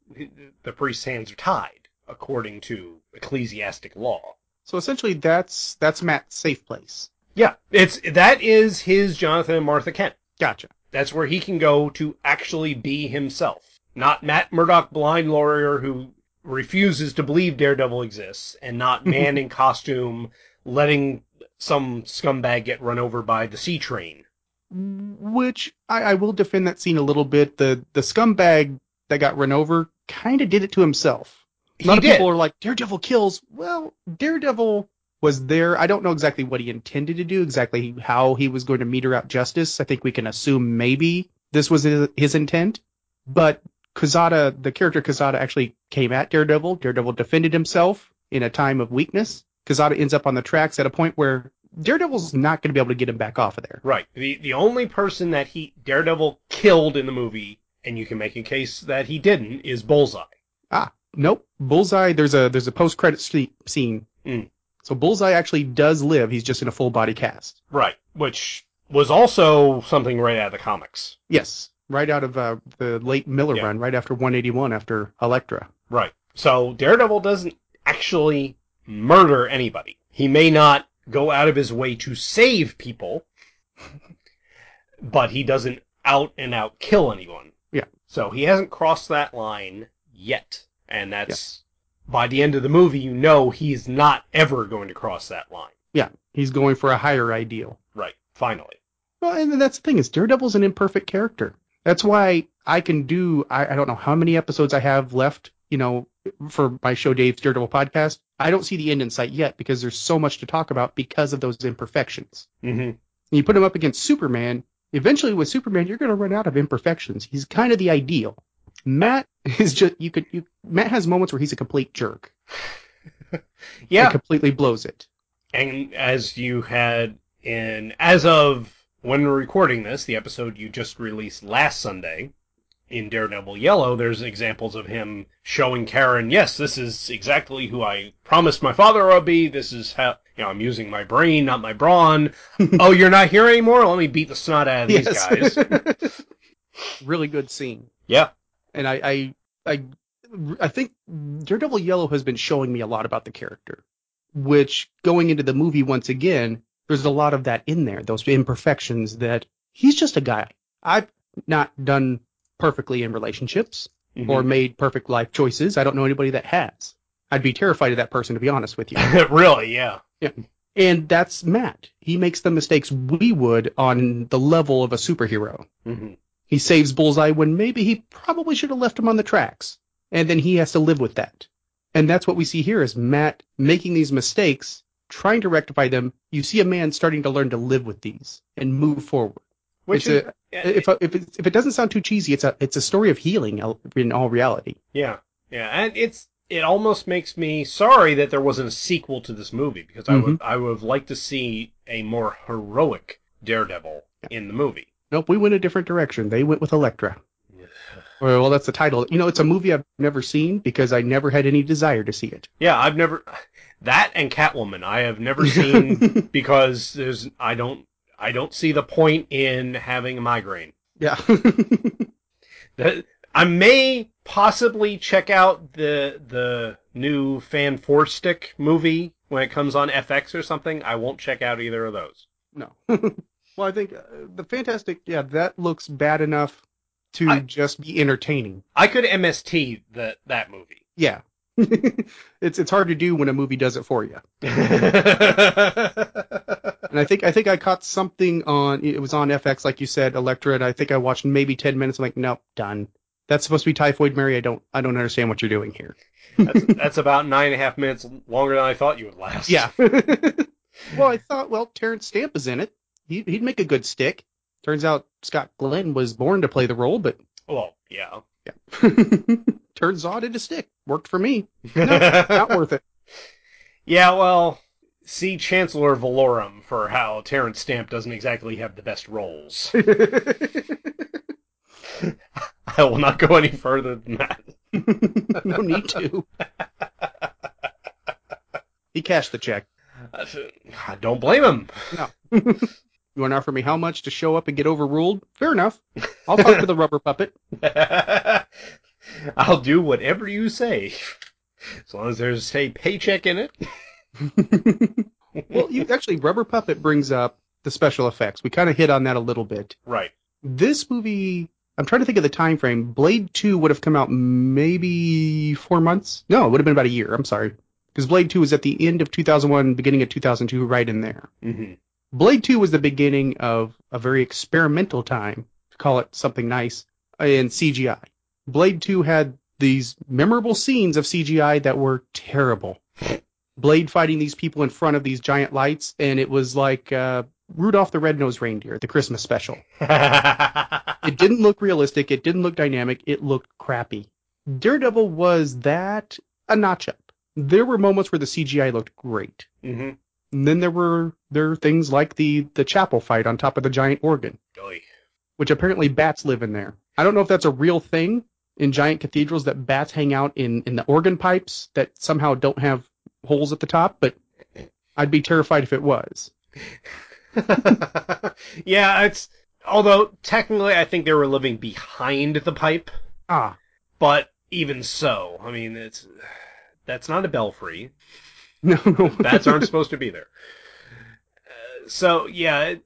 the priest's hands are tied, according to ecclesiastic law. So essentially, that's that's Matt's safe place. Yeah, it's that is his Jonathan and Martha Kent. Gotcha. That's where he can go to actually be himself, not Matt Murdock, blind lawyer who refuses to believe Daredevil exists, and not man in costume letting some scumbag get run over by the C train. Which I, I will defend that scene a little bit. The the scumbag that got run over kind of did it to himself. A lot He of did. people are like, Daredevil kills. Well, Daredevil was there. I don't know exactly what he intended to do, exactly how he was going to meter out justice. I think we can assume maybe this was his, his intent. But Quesada, the character Quesada actually came at Daredevil. Daredevil defended himself in a time of weakness. Quesada ends up on the tracks at a point where Daredevil's not going to be able to get him back off of there. Right. The the only person that he Daredevil killed in the movie and you can make a case that he didn't, is Bullseye. Ah, nope. Bullseye. There's a there's a post credit scene. Mm. So Bullseye actually does live. He's just in a full body cast. Right. Which was also something right out of the comics. Yes, right out of uh, the late Miller Yeah. run, right after 181, after Elektra. Right. So Daredevil doesn't actually murder anybody. He may not go out of his way to save people, but he doesn't out and out kill anyone. Yeah. So he hasn't crossed that line yet. And that's by the end of the movie you know he's not ever going to cross that line. Yeah, he's going for a higher ideal. Right. Finally. Well, and that's the thing is Daredevil's an imperfect character. That's why I can do I, I don't know how many episodes I have left, you know, for my show Dave's Daredevil podcast. I don't see the end in sight yet because there's so much to talk about because of those imperfections. Mm-hmm. You put him up against Superman, eventually with Superman you're going to run out of imperfections. He's kind of the ideal. Matt is just you could you Matt has moments where he's a complete jerk. Yeah. And completely blows it. And as you had in, as of when we're recording this, the episode you just released last Sunday in Daredevil Yellow, there's examples of him showing Karen, yes, this is exactly who I promised my father I'd be. This is how, you know, I'm using my brain, not my brawn. oh, you're not here anymore? Let me beat the snot out of these guys. really good scene. Yeah. and I, I, I, I think Daredevil Yellow has been showing me a lot about the character, which going into the movie once again, there's a lot of that in there, those imperfections that he's just a guy. I've not done perfectly in relationships or made perfect life choices. I don't know anybody that has. I'd be terrified of that person, to be honest with you. really, yeah. Yeah. And that's Matt. He makes the mistakes we would on the level of a superhero. hmm He saves Bullseye when maybe he probably should have left him on the tracks. And then he has to live with that. And that's what we see here is Matt making these mistakes, trying to rectify them. You see a man starting to learn to live with these and move forward. Which is, If if it, if it doesn't sound too cheesy, it's a it's a story of healing in all reality. Yeah, yeah, and it's it almost makes me sorry that there wasn't a sequel to this movie because I would mm-hmm. I would have liked to see a more heroic Daredevil in the movie. Nope, we went a different direction. They went with Elektra. Well, that's the title. You know, it's a movie I've never seen because I never had any desire to see it. Yeah, I've never that and Catwoman I have never seen because there's I don't I don't see the point in having a migraine. Yeah. That I may possibly check out the the new Fan Four Stick movie when it comes on FX or something. I won't check out either of those. No. well, I think uh, the Fantastic, yeah, that looks bad enough to I- just be entertaining. I could MST that that movie. Yeah. it's it's hard to do when a movie does it for you. And I think I think I caught something on it was on FX like you said, Elektra, and I think I watched maybe 10 minutes. I'm like, nope, done. That's supposed to be Typhoid Mary. I don't I don't understand what you're doing here. that's, that's about nine and a half minutes longer than I thought you would last. Yeah. well, I thought, well, Terence Stamp is in it. He, he'd make a good stick. Turns out Scott Glenn was born to play the role, but Well, yeah. yeah. turns odd into stick. Worked for me. Not worth it. Yeah, well, see Chancellor Valorum for how Terence Stamp doesn't exactly have the best roles. I will not go any further than that. no need to. he cashed the check. I don't blame him. You want to offer me how much to show up and get overruled? Fair enough. I'll talk to the rubber puppet. I'll do whatever you say. As long as there's a paycheck in it. well, you actually, rubber puppet brings up the special effects. We kind of hit on that a little bit. Right. This movie, I'm trying to think of the time frame. Blade 2 would have come out maybe four months. No, it would have been about a year. I'm sorry. Because Blade 2 was at the end of 2001, beginning of 2002, right in there. hmm Blade 2 was the beginning of a very experimental time, to call it something nice, in CGI. Blade 2 had these memorable scenes of CGI that were terrible. Blade fighting these people in front of these giant lights, and it was like uh, Rudolph the Red-Nosed Reindeer, the Christmas special. It didn't look realistic, it didn't look dynamic, it looked crappy. Daredevil was that a notch up. There were moments where the CGI looked great. hmm And then there were there were things like the the chapel fight on top of the giant organ, Oy. which apparently bats live in there. I don't know if that's a real thing in giant cathedrals that bats hang out in, in the organ pipes that somehow don't have holes at the top, but I'd be terrified if it was. yeah, it's although technically I think they were living behind the pipe, Ah, but even so, I mean it's that's not a belfry. No, no. Bats aren't supposed to be there. Uh, so yeah, it,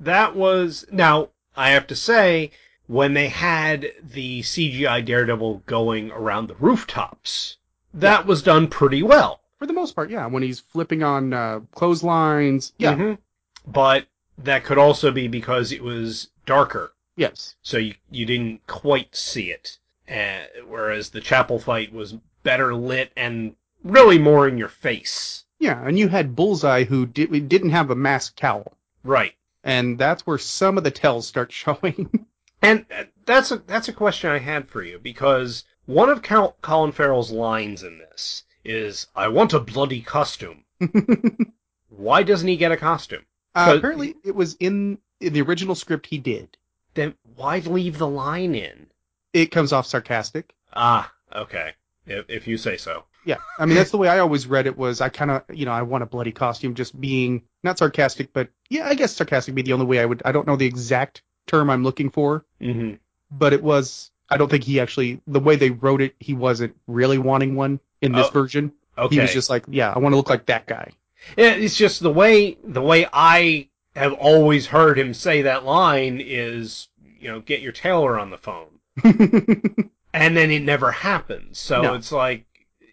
that was now I have to say when they had the CGI Daredevil going around the rooftops, that was done pretty well. For the most part, yeah. When he's flipping on uh, clotheslines, yeah, Mhm. But that could also be because it was darker, yes. so you you didn't quite see it. Uh, whereas the chapel fight was better lit and really more in your face. Yeah, and you had Bullseye who did, didn't have a mask cowl. Right. And that's where some of the tells start showing. And uh, that's a that's a question I had for you because one of Col- Colin Farrell's lines in this is, "I want a bloody costume." Why doesn't he get a costume? uh, apparently, it was in, in the original script he did. Then why leave the line in? It comes off sarcastic. Ah, okay. If, if you say so. Yeah, I mean that's the way I always read it. Was I kind of you know I want a bloody costume, just being not sarcastic, but yeah, I guess sarcastic be the only way I would. I don't know the exact term I'm looking for, Mm-hmm. but it was. I don't think he actually the way they wrote it, he wasn't really wanting one in this Oh, version. Okay. He was just like, yeah, I want to look like that guy. Yeah, it's just the way the way I have always heard him say that line is, you know, get your tailor on the phone. and then it never happens. So No. it's like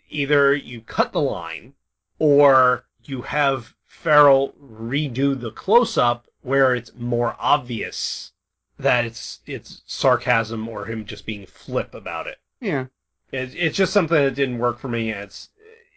either you cut the line or you have Farrell redo the close up where it's more obvious that it's it's sarcasm or him just being flip about it. yeah, It, it's just something that didn't work for me. It's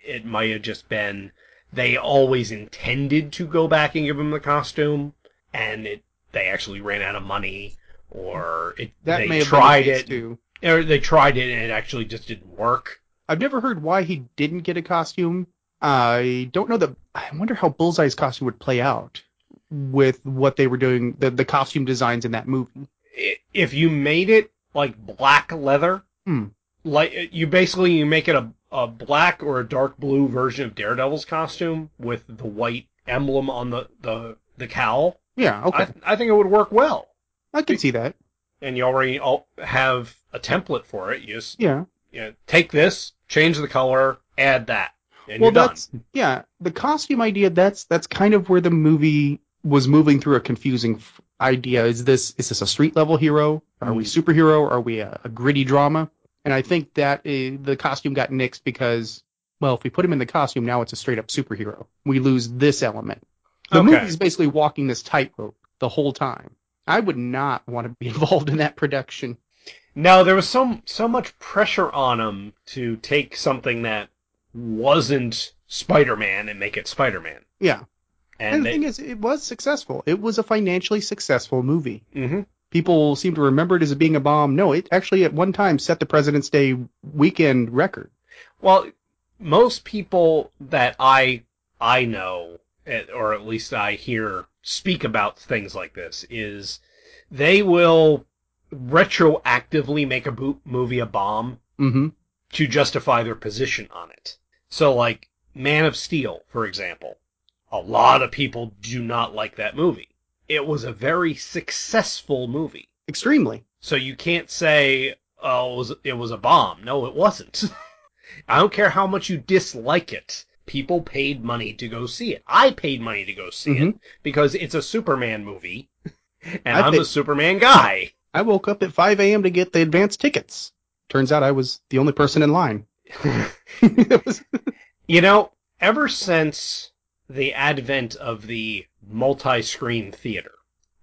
it might have just been they always intended to go back and give him the costume, and it they actually ran out of money, or it that they may have tried been the case it, too. Or they tried it and it actually just didn't work. I've never heard why he didn't get a costume. I don't know that. I wonder how Bullseye's costume would play out with what they were doing, the the costume designs in that movie. If you made it like black leather, Hmm. like you basically you make it a a black or a dark blue version of Daredevil's costume with the white emblem on the the the cowl. Yeah, okay, I I think it would work well. I, can see that. and you already have a template for it. You just Yeah. you know, take this, change the color, add that, and well, you're done. yeah. The costume idea. That's that's kind of where the movie was moving through a confusing f- idea. Is this is this a street level hero? Are we Mm. superhero? Are we a, a gritty drama? And I think that uh, the costume got nixed because, well, if we put him in the costume, now it's a straight up superhero. We lose this element. The Okay. movie's basically walking this tightrope the whole time. I would not want to be involved in that production. No, there was so so much pressure on him to take something that wasn't Spider-Man and make it Spider-Man. Yeah. And, And, the they, thing is, it was successful. It was a financially successful movie. Mhm. People seem to remember it as being a bomb. No, it actually at one time set the President's Day weekend record. well, most people that I I know, or at least I hear speak about things like this, is they will retroactively make a bo- movie a bomb Mm-hmm. to justify their position on it. So, like Man of Steel, for example, a lot of people do not like that movie. It was a very successful movie, Extremely. so you can't say, "Oh, it was, it was a bomb." No, it wasn't. I don't care how much you dislike it. People paid money to go see it. I paid money to go see it Mhm. because it's a Superman movie, and I I'm paid- a Superman guy. I woke up at 5 a.m. to get the advance tickets. Turns out I was the only person in line. You know, ever since the advent of the multi-screen theater,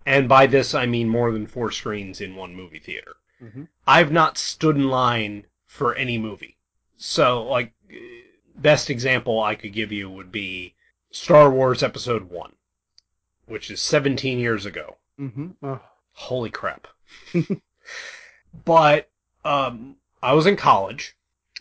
and by this I mean more than four screens in one movie theater, Mhm. I've not stood in line for any movie. So, like, best example I could give you would be Star Wars Episode 1, which is 17 years ago. Mhm. Oh, Holy crap. but um, I was in college.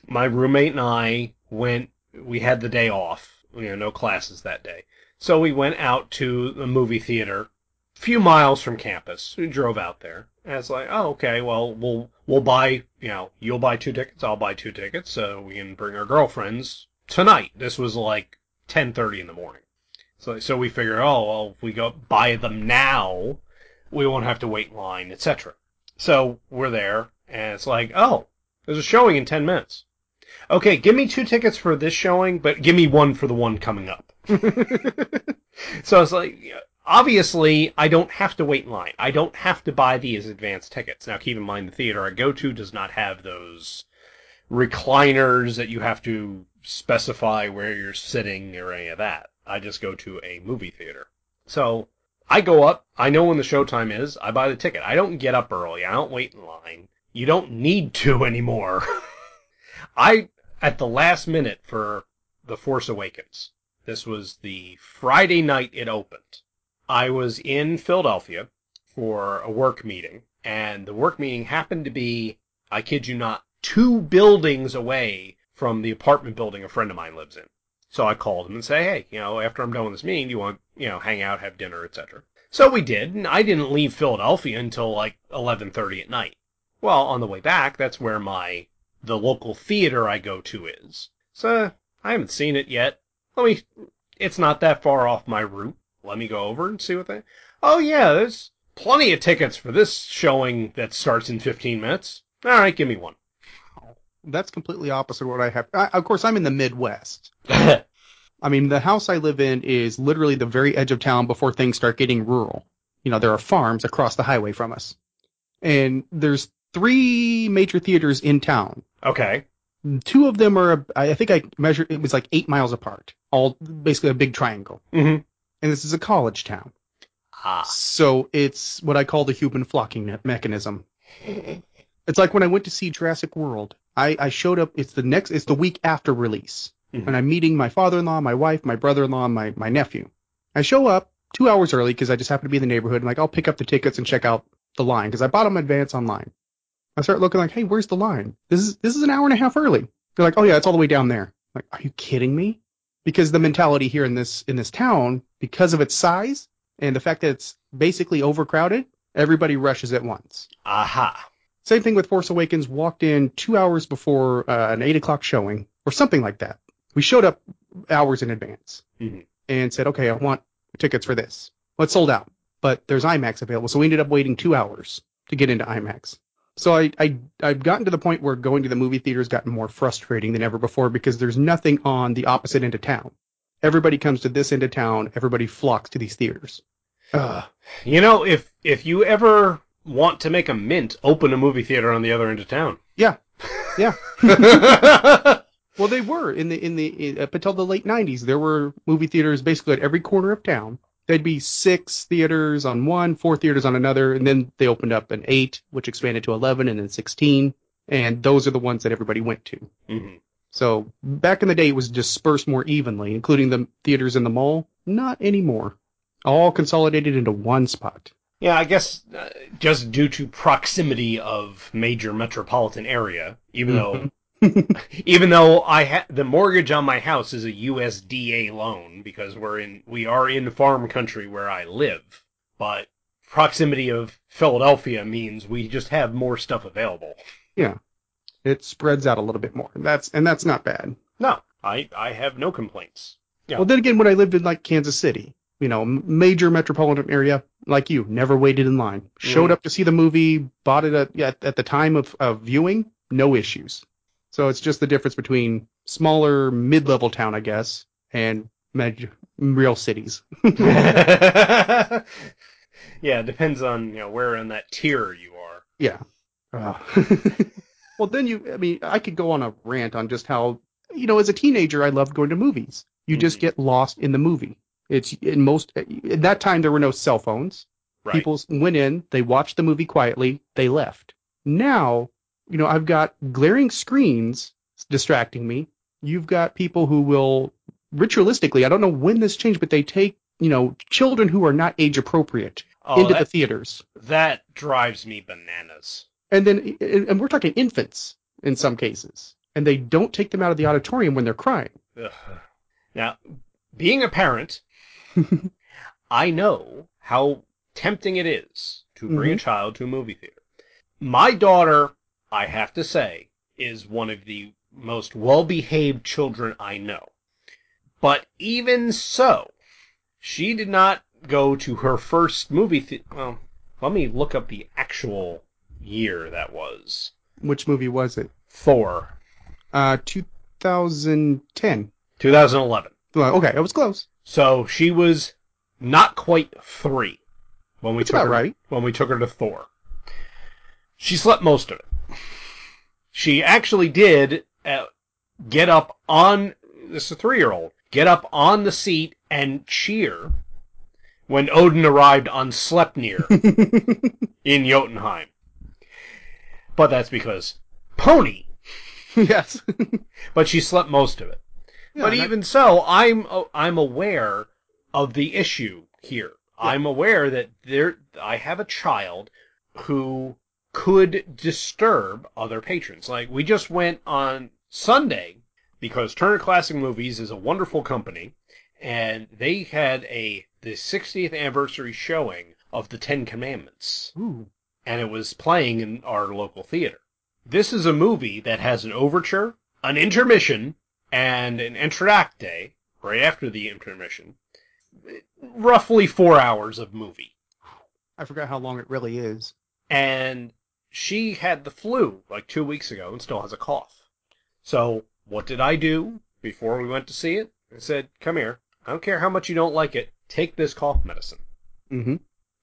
My roommate and I went, we had the day off, you know, no classes that day. So we went out to the movie theater a few miles from campus. We drove out there. And it's like, oh, okay, well, we'll we'll buy, you know, you'll buy two tickets, I'll buy two tickets, so we can bring our girlfriends tonight. This was like 10:30 in the morning. So so we figure, oh, well, if we go buy them now, we won't have to wait in line, etc. So we're there, and it's like, oh, there's a showing in 10 minutes. Okay, give me two tickets for this showing, but give me one for the one coming up. so it's like, obviously, I don't have to wait in line. I don't have to buy these advanced tickets. Now, keep in mind, the theater I go to does not have those recliners that you have to specify where you're sitting or any of that. I just go to a movie theater. So I go up. I know when the showtime is. I buy the ticket. I don't get up early. I don't wait in line. You don't need to anymore. I at the last minute for The Force Awakens. This was the Friday night it opened. I was in Philadelphia for a work meeting, and the work meeting happened to be, I kid you not, two buildings away from the apartment building a friend of mine lives in. So I called him and say, hey, you know, after I'm done with this meeting, do you want, you know, hang out, have dinner, etc. So we did, and I didn't leave Philadelphia until like 11:30 at night. Well, on the way back, that's where my the local theater I go to is. So I haven't seen it yet. Let me. It's not that far off my route. Let me go over and see what they. Oh yeah, there's plenty of tickets for this showing that starts in 15 minutes. All right, give me one. That's completely opposite what I have. I, of course, I'm in the Midwest. I mean, the house I live in is literally the very edge of town before things start getting rural. You know, there are farms across the highway from us. And there's three major theaters in town. okay. Two of them are, I think I measured, it was like eight miles apart. All basically a big triangle. Mm-hmm. And this is a college town. Ah. So it's what I call the human flocking mechanism. It's like when I went to see Jurassic World. I, I showed up. It's the next. It's the week after release, Mhm. and I'm meeting my father-in-law, my wife, my brother-in-law, my my nephew. I show up two hours early because I just happen to be in the neighborhood. And like I'll pick up the tickets and check out the line because I bought them advance online. I start looking like, hey, where's the line? This is this is an hour and a half early. They're like, oh yeah, it's all the way down there. I'm like, are you kidding me? Because the mentality here in this in this town, because of its size and the fact that it's basically overcrowded, everybody rushes at once. Aha. Same thing with Force Awakens. Walked in two hours before uh, an eight o'clock showing, or something like that. We showed up hours in advance Mhm. and said, "Okay, I want tickets for this." Well, it's sold out, but there's IMAX available, so we ended up waiting two hours to get into IMAX. So I, I I've gotten to the point where going to the movie theater has gotten more frustrating than ever before because there's nothing on the opposite end of town. Everybody comes to this end of town. Everybody flocks to these theaters. Ugh. You know, if if you ever want to make a mint, open a movie theater on the other end of town. Yeah, yeah. Well, they were in the in the up until the late '90s. There were movie theaters basically at every corner of town. There'd be six theaters on one, four theaters on another, and then they opened up an eight, which expanded to 11, and then 16. And those are the ones that everybody went to. hmm So back in the day, it was dispersed more evenly, including the theaters in the mall. Not anymore. All consolidated into one spot. Yeah, I guess uh, just due to proximity of major metropolitan area, even though even though I ha- the mortgage on my house is a USDA loan because we're in we are in farm country where I live, but proximity of Philadelphia means we just have more stuff available. Yeah. It spreads out a little bit more. That's and that's not bad. No, I I have no complaints. Yeah. Well, then again, when I lived in like Kansas City, you know, major metropolitan area, like you, never waited in line. Showed Mhm. up to see the movie, bought it at, at, at the time of, of viewing, no issues. So it's just the difference between smaller, mid-level town, I guess, and major, real cities. yeah, it depends on you know where in that tier you are. Yeah. Uh, well, then you, I mean, I could go on a rant on just how, you know, as a teenager, I loved going to movies. You just Mhm. get lost in the movie. It's in most, at that time, there were no cell phones. Right. People went in, they watched the movie quietly, they left. Now, you know, I've got glaring screens distracting me. You've got people who will ritualistically, I don't know when this changed, but they take, you know, children who are not age appropriate Oh, into the theaters. that drives me bananas. And then, and we're talking infants in some cases, and they don't take them out of the mm. auditorium when they're crying. Ugh. Now, being a parent, I know how tempting it is to bring a child to a movie theater. My daughter, I have to say, is one of the most well-behaved children I know. But even so, she did not go to her first movie theater. Well, let me look up the actual year that was. Which movie was it? Thor, Uh, 2010. 2011. Well, okay, it was close. So she was not quite three when we That's took her right. when we took her to Thor. She slept most of it. She actually did uh, get up on this is a three year old get up on the seat and cheer when Odin arrived on Sleipnir in Jotunheim. But that's because pony. yes. But she slept most of it. But even so, I'm uh, I'm aware of the issue here. I'm aware that there I have a child who could disturb other patrons. Like we just went on Sunday because Turner Classic Movies is a wonderful company and they had a the 60th anniversary showing of the 10 commandments Ooh. and it was playing in our local theater. This is a movie that has an overture, an intermission, and an entr'acte right after the intermission. Roughly four hours of movie. I forgot how long it really is. And she had the flu like two weeks ago and still has a cough. So what did I do before we went to see it? I said, come here. I don't care how much you don't like it. Take this cough medicine. Mm-hmm.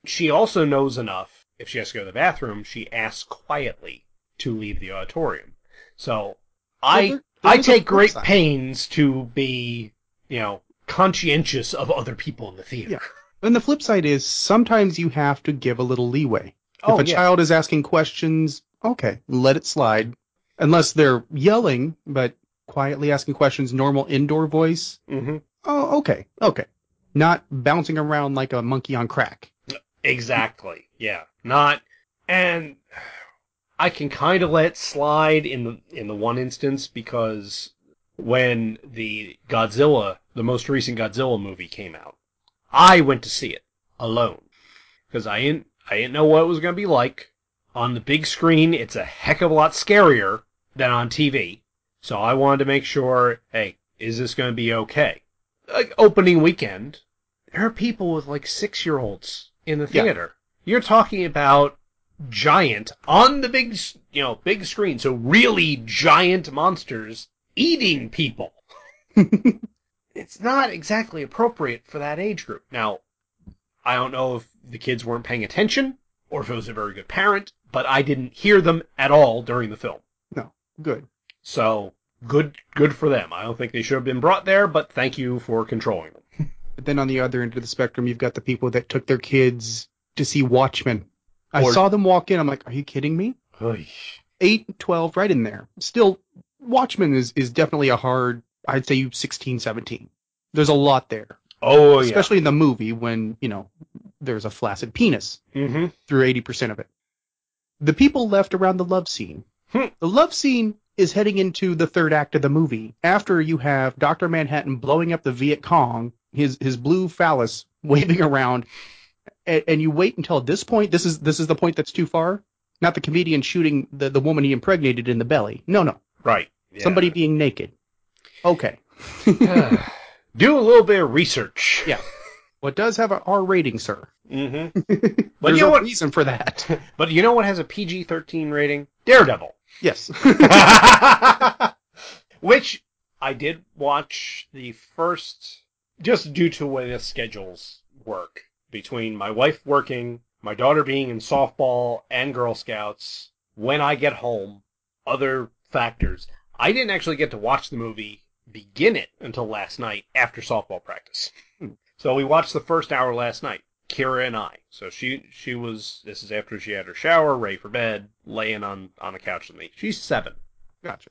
She also knows enough. If she has to go to the bathroom, she asks quietly to leave the auditorium. So I I take great side. pains to be, you know, conscientious of other people in the theater. Yeah. And the flip side is sometimes you have to give a little leeway. Oh, if a yeah. child is asking questions, okay, let it slide. Unless they're yelling, but quietly asking questions, normal indoor voice. hmm Oh, okay, okay. Not bouncing around like a monkey on crack. Exactly. Yeah. Not and I can kind of let slide in the in the one instance because when the Godzilla, the most recent Godzilla movie came out, I went to see it alone because I didn't I didn't know what it was going to be like on the big screen. It's a heck of a lot scarier than on TV, so I wanted to make sure. Hey, is this going to be okay? Like opening weekend, there are people with like six year olds in the Yeah. theater. You're talking about giant on the big, you know, big screen. So really giant monsters eating people. it's not exactly appropriate for that age group. Now, I don't know if the kids weren't paying attention or if it was a very good parent, but I didn't hear them at all during the film. No, good. So good, good for them. I don't think they should have been brought there, but thank you for controlling them. But then on the other end of the spectrum, you've got the people that took their kids to see Watchmen. I Or- saw them walk in. I'm like, are you kidding me? Eight, 12, right in there. Still, Watchmen is, is definitely a hard, I'd say 16, 17. There's a lot there. Oh yeah. especially in the movie when you know there's a flaccid penis hmm through 80% of it the people left around the love scene Hmm. the love scene is heading into the third act of the movie after you have dr manhattan blowing up the viet cong his his blue phallus waving around and, and you wait until this point this is this is the point that's too far not the comedian shooting the, the woman he impregnated in the belly no no Right. somebody being naked okay do a little bit of research. Yeah. what does have an r rating sir Mm-hmm. there's you know what- reason for that But you know what has a PG-13 rating? Daredevil. Yes. Which I did watch the first, just due to way the schedules work between my wife working, my daughter being in softball and Girl Scouts, when I get home, other factors. I didn't actually get to watch the movie, begin it, until last night after softball practice. Hmm. So we watched the first hour last night. Kira and I. So she she was this is after she had her shower, ready for bed, laying on on the couch with me. She's seven. gotcha.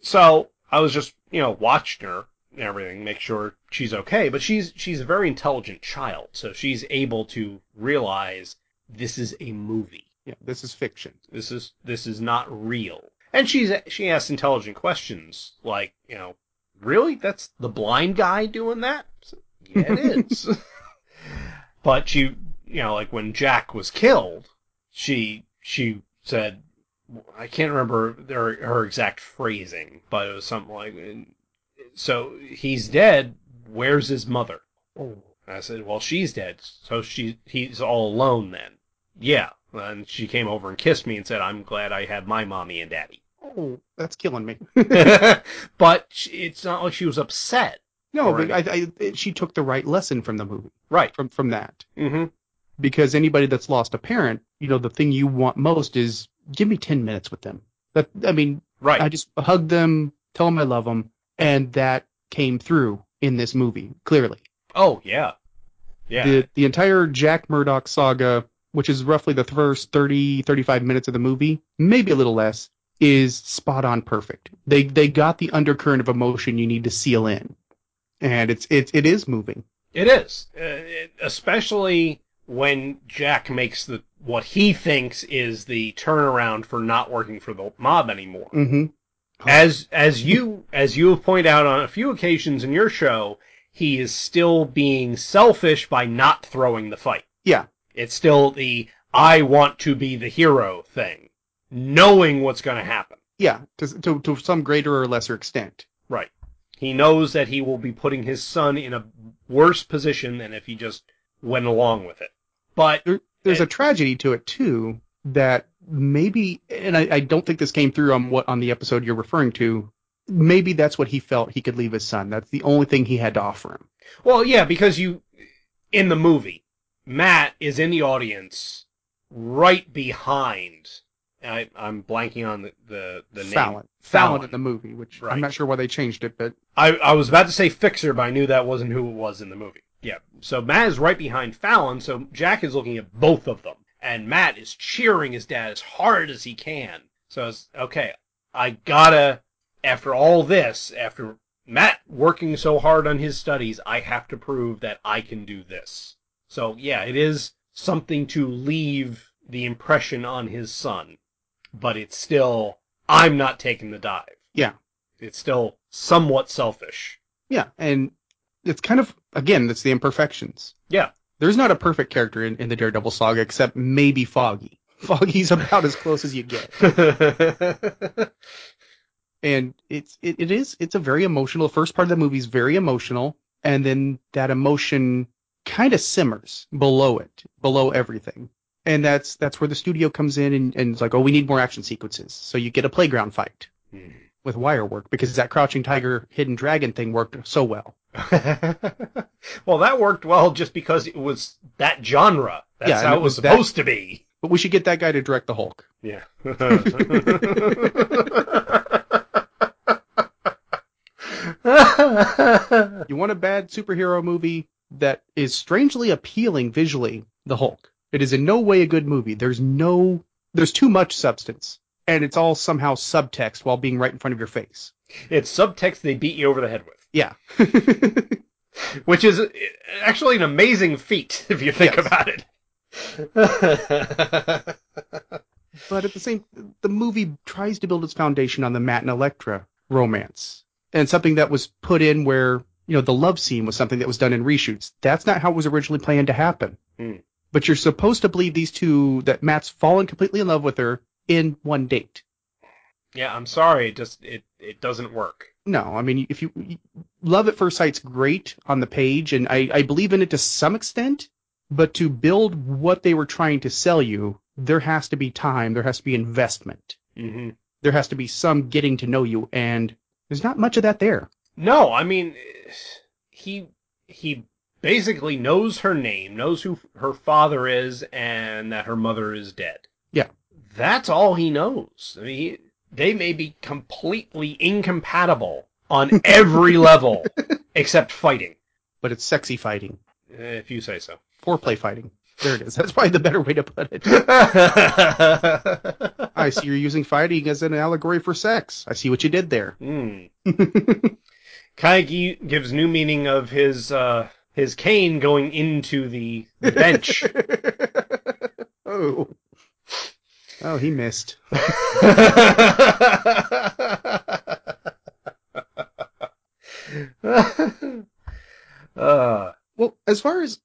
So I was just, you know, watching her and everything, make sure she's okay. But she's she's a very intelligent child, so she's able to realize this is a movie. Yeah, this is fiction. This is this is not real. And she's she asks intelligent questions like, you know, really? That's the blind guy doing that? So, yeah, it is. but she, you you know, like when Jack was killed, she she said, I can't remember her, her exact phrasing, but it was something like, "So he's dead. Where's his mother?" Oh. I said, "Well, she's dead, so she he's all alone then." Yeah, and she came over and kissed me and said, "I'm glad I had my mommy and daddy." Oh, that's killing me. but it's not like she was upset. no, but I, I, she took the right lesson from the movie, Right. from from that. Mm-hmm. Because anybody that's lost a parent, you know, the thing you want most is give me ten minutes with them. That I mean, Right. I just hug them, tell them I love them, and that came through in this movie clearly. oh yeah. Yeah. The the entire Jack Murdock saga, which is roughly the first 30 35 minutes of the movie, maybe a little less, is spot on perfect. They they got the undercurrent of emotion you need to seal in. And it's it's it is moving. It is, uh, it, especially when Jack makes the what he thinks is the turnaround for not working for the mob anymore. Mhm. As as you as you have pointed out on a few occasions in your show, he is still being selfish by not throwing the fight. Yeah. It's still the I want to be the hero thing, knowing what's going to happen. Yeah, to, to to some greater or lesser extent. Right. He knows that he will be putting his son in a worse position than if he just went along with it. But There, there's a tragedy to it too that maybe, and I, I don't think this came through on what on the episode you're referring to. Maybe that's what he felt he could leave his son. That's the only thing he had to offer him. well, yeah, because you in the movie, Matt is in the audience right behind. I, I'm blanking on the the, the name. Fallon. Fallon. Fallon in the movie, which Right. I'm not sure why they changed it, but I, I was about to say Fixer, but I knew that wasn't who it was in the movie. Yeah. So Matt is right behind Fallon, so Jack is looking at both of them. And Matt is cheering his dad as hard as he can. So it's, okay, I gotta, after all this, after Matt working so hard on his studies, I have to prove that I can do this. So yeah, it is something to leave the impression on his son. But it's still, I'm not taking the dive. Yeah. It's still somewhat selfish. yeah, and it's kind of again, it's the imperfections. Yeah. There's not a perfect character in, in the Daredevil saga except maybe Foggy. Foggy's about as close as you get. and it's it, it is it's a very emotional the first part of the movie is very emotional and then that emotion kind of simmers below it below everything and that's that's where the studio comes in and, and it's like oh we need more action sequences so you get a playground fight hmm. with wire work because that crouching tiger hidden dragon thing worked so well well, that worked well just because it was that genre. That's Yeah, how it was that- supposed to be. but we should get that guy to direct the hulk Yeah. you want a bad superhero movie that is strangely appealing visually the hulk it is in no way a good movie there's no there's too much substance and it's all somehow subtext while being right in front of your face it's subtext they beat you over the head with, yeah which is actually an amazing feat if you think Yes. about it. but at the same the movie tries to build its foundation on the matt and Elektra romance and something that was put in where you know the love scene was something that was done in reshoots that's not how it was originally planned to happen Hmm. but you're supposed to believe these two that matt's fallen completely in love with her in one date yeah, I'm sorry. It just it it doesn't work. No, I mean, if you love at first sight's great on the page, and I, I believe in it to some extent, but to build what they were trying to sell you, there has to be time, there has to be investment, Mm-hmm. there has to be some getting to know you, and there's not much of that there. No, I mean, he he basically knows her name, knows who her father is, and that her mother is dead. Yeah. That's all he knows. I mean, he, they may be completely incompatible on every level except fighting, But it's sexy fighting, if you say so. foreplay fighting. There it is. That's probably the better way to put it. I see you're using fighting as an allegory for sex. I see what you did there. Kind gives new meaning of his uh, his cane going into the, the bench. oh. Oh, he missed. uh, Well, as far as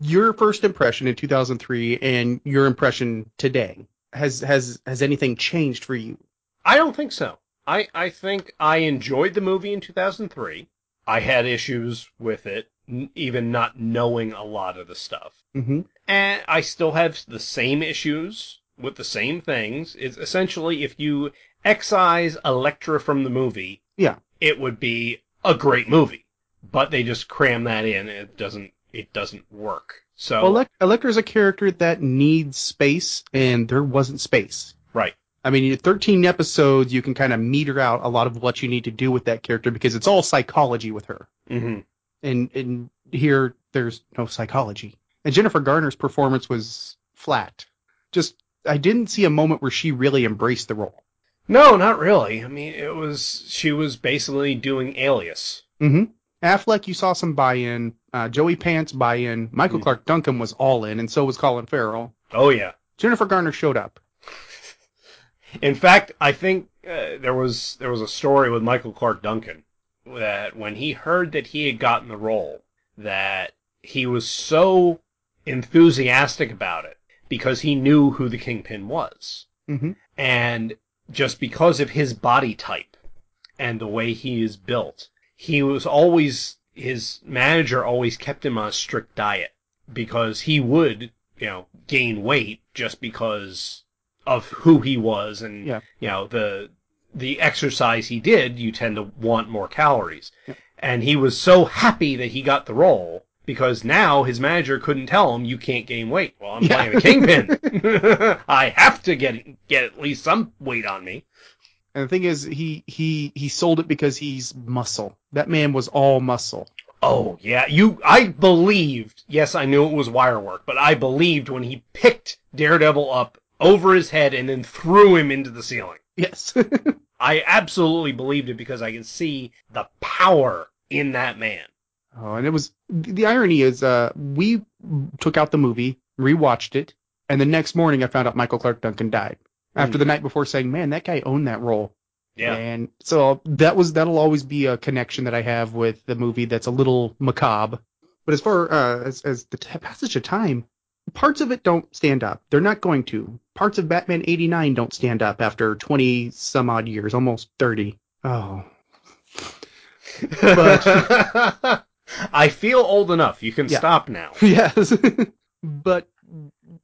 your first impression in 2003 and your impression today has has has anything changed for you? I don't think so. I, I think I enjoyed the movie in 2003. I had issues with it, even not knowing a lot of the stuff. Mm-hmm. And I still have the same issues with the same things. It's essentially if you excise Elektra from the movie, Yeah. it would be a great movie. But they just cram that in. and It doesn't. It doesn't work. So Well, Elec- Elektra's a character that needs space, and there wasn't space. right. I mean, in 13 episodes, you can kind of meter out a lot of what you need to do with that character because it's all psychology with her. hmm And and here, there's no psychology. And Jennifer Garner's performance was flat. Just, I didn't see a moment where she really embraced the role. No, not really. I mean, it was she was basically doing Alias. Mm-hmm. Affleck, you saw some buy-in. Uh, Joey Pants buy-in. Michael Mhm. Clarke Duncan was all in, and so was Colin Farrell. Oh yeah. Jennifer Garner showed up. In fact, I think uh, there was there was a story with Michael Clarke Duncan that when he heard that he had gotten the role, that he was so enthusiastic about it because he knew who the Kingpin was, Mm-hmm. and just because of his body type and the way he is built, he was always his manager always kept him on a strict diet because he would you know gain weight just because of who he was and Yeah. you know the the exercise he did you tend to want more calories Yeah. and he was so happy that he got the role because now his manager couldn't tell him you can't gain weight well i'm Yeah. playing the kingpin i have to get get at least some weight on me And the thing is, he he he sold it because he's muscle. That man was all muscle. Oh yeah, you. I believed. Yes, I knew it was wire work, but I believed when he picked Daredevil up over his head and then threw him into the ceiling. Yes. I absolutely believed it because I can see the power in that man. Oh, and it was the irony is, uh, we took out the movie, rewatched it, and the next morning I found out Michael Clarke Duncan died. After the night before saying, man, that guy owned that role. Yeah. And so that was that'll always be a connection that I have with the movie that's a little macabre. But as far uh, as as the t- passage of time, parts of it don't stand up. They're not going to. Parts of Batman '89 don't stand up after 20 some odd years, almost 30. Oh, But I feel old enough. You can Yeah. stop now. yes. but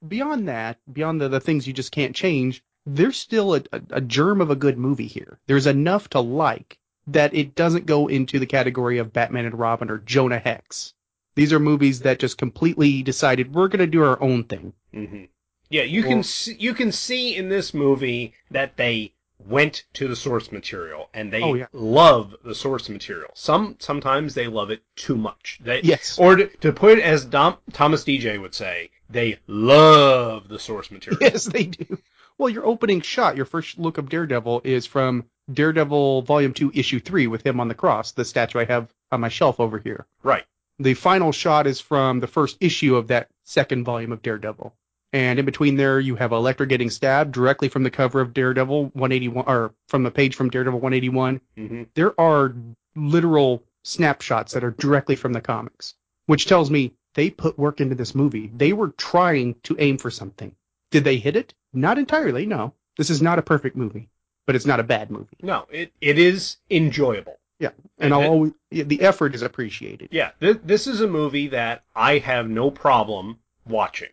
beyond that, beyond the, the things you just can't change, there's still a, a, a germ of a good movie here. There's enough to like that it doesn't go into the category of Batman and Robin or Jonah Hex. These are movies that just completely decided we're going to do our own thing. hmm Yeah, you can see, you can see in this movie that they went to the source material and they Oh, yeah. love the source material. Some sometimes they love it too much. They, Yes. Or to, to put it as Dom, Thomas DJ would say, they love the source material. Yes, they do. Well, your opening shot, your first look of Daredevil is from Daredevil Volume 2, Issue 3 with him on the cross, the statue I have on my shelf over here. Right. The final shot is from the first issue of that second volume of Daredevil. And in between there, you have Elektra getting stabbed directly from the cover of Daredevil 181, or from the page from Daredevil 181. hmm There are literal snapshots that are directly from the comics, which tells me they put work into this movie. They were trying to aim for something. Did they hit it? Not entirely, no. This is not a perfect movie, but it's not a bad movie. No, it, it is enjoyable. Yeah, and I'll it- always, the effort is appreciated. Yeah, th- this is a movie that I have no problem watching.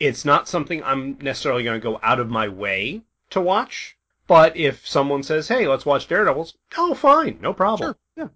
It's not something I'm necessarily going to go out of my way to watch, but if someone says, "Hey, let's watch Daredevils," oh, fine, no problem. Sure. Yeah.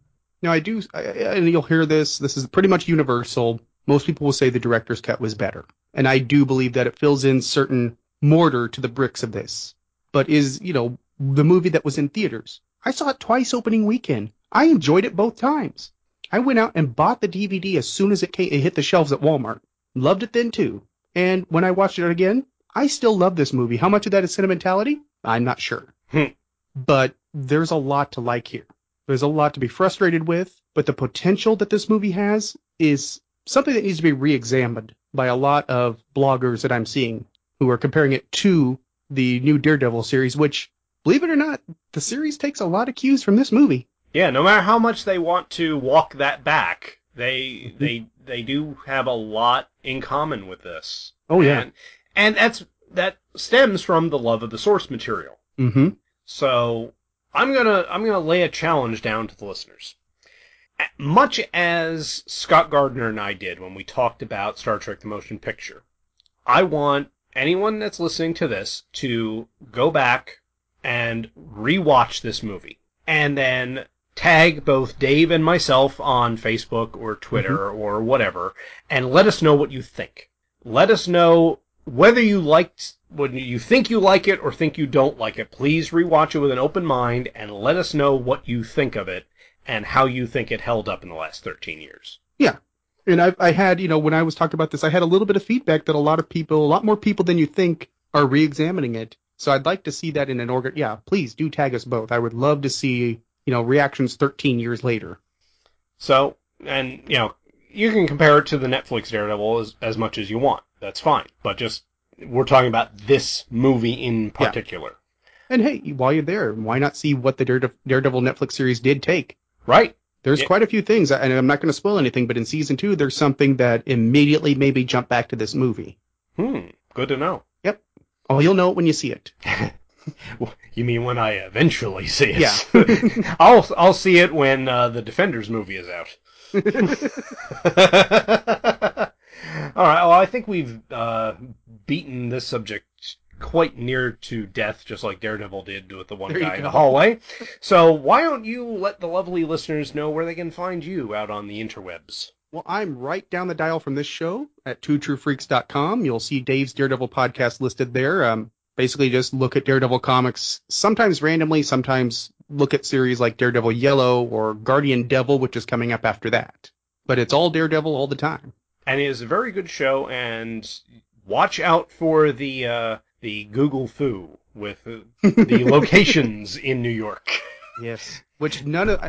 Now I do, I, and you'll hear this. This is pretty much universal. Most people will say the director's cut was better, and I do believe that it fills in certain mortar to the bricks of this. But is you know the movie that was in theaters? I saw it twice opening weekend. I enjoyed it both times. I went out and bought the DVD as soon as it came. It hit the shelves at Walmart. Loved it then too. And when I watched it again, I still love this movie. How much of that is sentimentality? I'm not sure. Hmm. But there's a lot to like here. There's a lot to be frustrated with, but the potential that this movie has is something that needs to be re-examined by a lot of bloggers that I'm seeing who are comparing it to the new Daredevil series, which, believe it or not, the series takes a lot of cues from this movie. Yeah, no matter how much they want to walk that back, They they they do have a lot in common with this. Oh yeah. And, and that's that stems from the love of the source material. Mm-hmm. So I'm gonna I'm gonna lay a challenge down to the listeners. Much as Scott Gardner and I did when we talked about Star Trek: The Motion Picture, I want anyone that's listening to this to go back and rewatch this movie, and then tag both Dave and myself on Facebook or Twitter mm-hmm. or whatever, and let us know what you think. Let us know whether you liked, whether you think you like it or think you don't like it. Please rewatch it with an open mind and let us know what you think of it and how you think it held up in the last 13 years. Yeah. And I, I had, you know, when I was talking about this, I had a little bit of feedback that a lot of people, a lot more people than you think, are re-examining it. So I'd like to see that in an organ. Yeah, please do tag us both. I would love to see, you know, reactions 13 years later. So, and, you know, you can compare it to the Netflix Daredevil as, as much as you want. That's fine. But just, we're talking about this movie in particular. And hey, while you're there, why not see what the Daredevil Netflix series did take? Right? There's Yeah. quite a few things, and I'm not going to spoil anything, but in season two, there's something that immediately made me jump back to this movie. Hmm. Good to know. Yep. Oh, you'll know it when you see it. You mean when I eventually see it? Yeah. I'll I'll see it when uh, the Defenders movie is out. All right. Well, I think we've uh, beaten this subject quite near to death, just like Daredevil did with the one There you guy in the go. hallway. So why don't you let the lovely listeners know where they can find you out on the interwebs? Well, I'm right down the dial from this show at twotruefreaks.com. You'll see Dave's Daredevil podcast listed there. Um, basically, just look at Daredevil comics, sometimes randomly, sometimes look at series like Daredevil Yellow or Guardian Devil, which is coming up after that. But it's all Daredevil all the time. and it is a very good show. And watch out for the uh, the Google foo with the locations in New York. Yes. Which none of,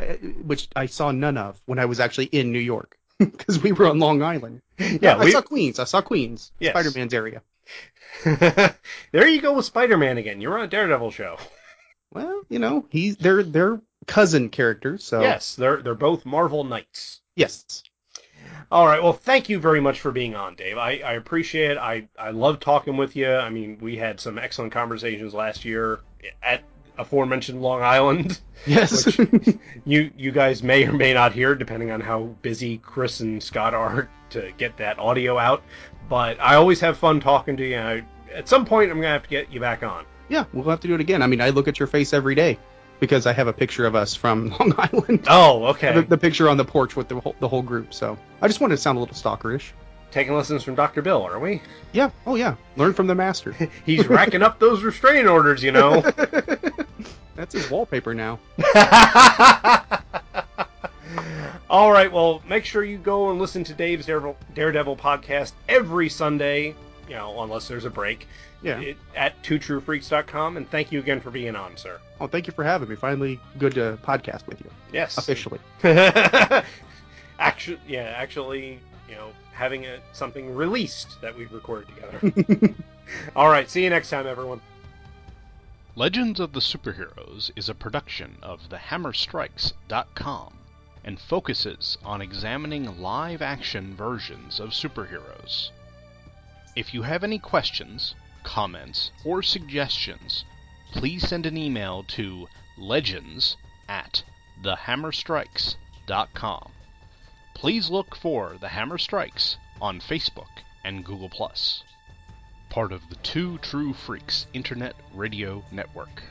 which I saw none of when I was actually in New York because we were on Long Island. Yeah, I we- saw Queens. I saw Queens. Yes. Spider-Man's area. there you go with Spider-Man again. You're on a Daredevil show. Well, you know, he's they're they're cousin characters, so Yes, they're they're both Marvel Knights. yes. All right. Well, thank you very much for being on, Dave. I, I appreciate it. I, I love talking with you. I mean, we had some excellent conversations last year at aforementioned Long Island. Yes. You you guys may or may not hear, depending on how busy Chris and Scott are to get that audio out. But I always have fun talking to you. and I, at some point, I'm gonna have to get you back on. yeah, we'll have to do it again. I mean, I look at your face every day because I have a picture of us from Long Island. Oh, okay. The, the picture on the porch with the whole, the whole group. So I just wanted to sound a little stalkerish. Taking lessons from Dr. Bill, are we? Yeah. Oh yeah. Learn from the master. He's racking up those restraining orders, you know. That's his wallpaper now. All right, well, make sure you go and listen to Dave's Daredevil, Daredevil podcast every Sunday, you know, unless there's a break, Yeah. it, at twotruefreaks.com. And thank you again for being on, sir. Oh, thank you for having me. Finally, good to podcast with you Yes. officially. actually, yeah, actually, you know, having a, something released that we've recorded together. All right, see you next time, everyone. Legends of the Superheroes is a production of thehammerstrikes.com and focuses on examining live action versions of superheroes. If you have any questions, comments, or suggestions, please send an email to legends at thehammerstrikes.com. Please look for The Hammer Strikes on Facebook and Google+. Part of the Two True Freaks Internet Radio Network.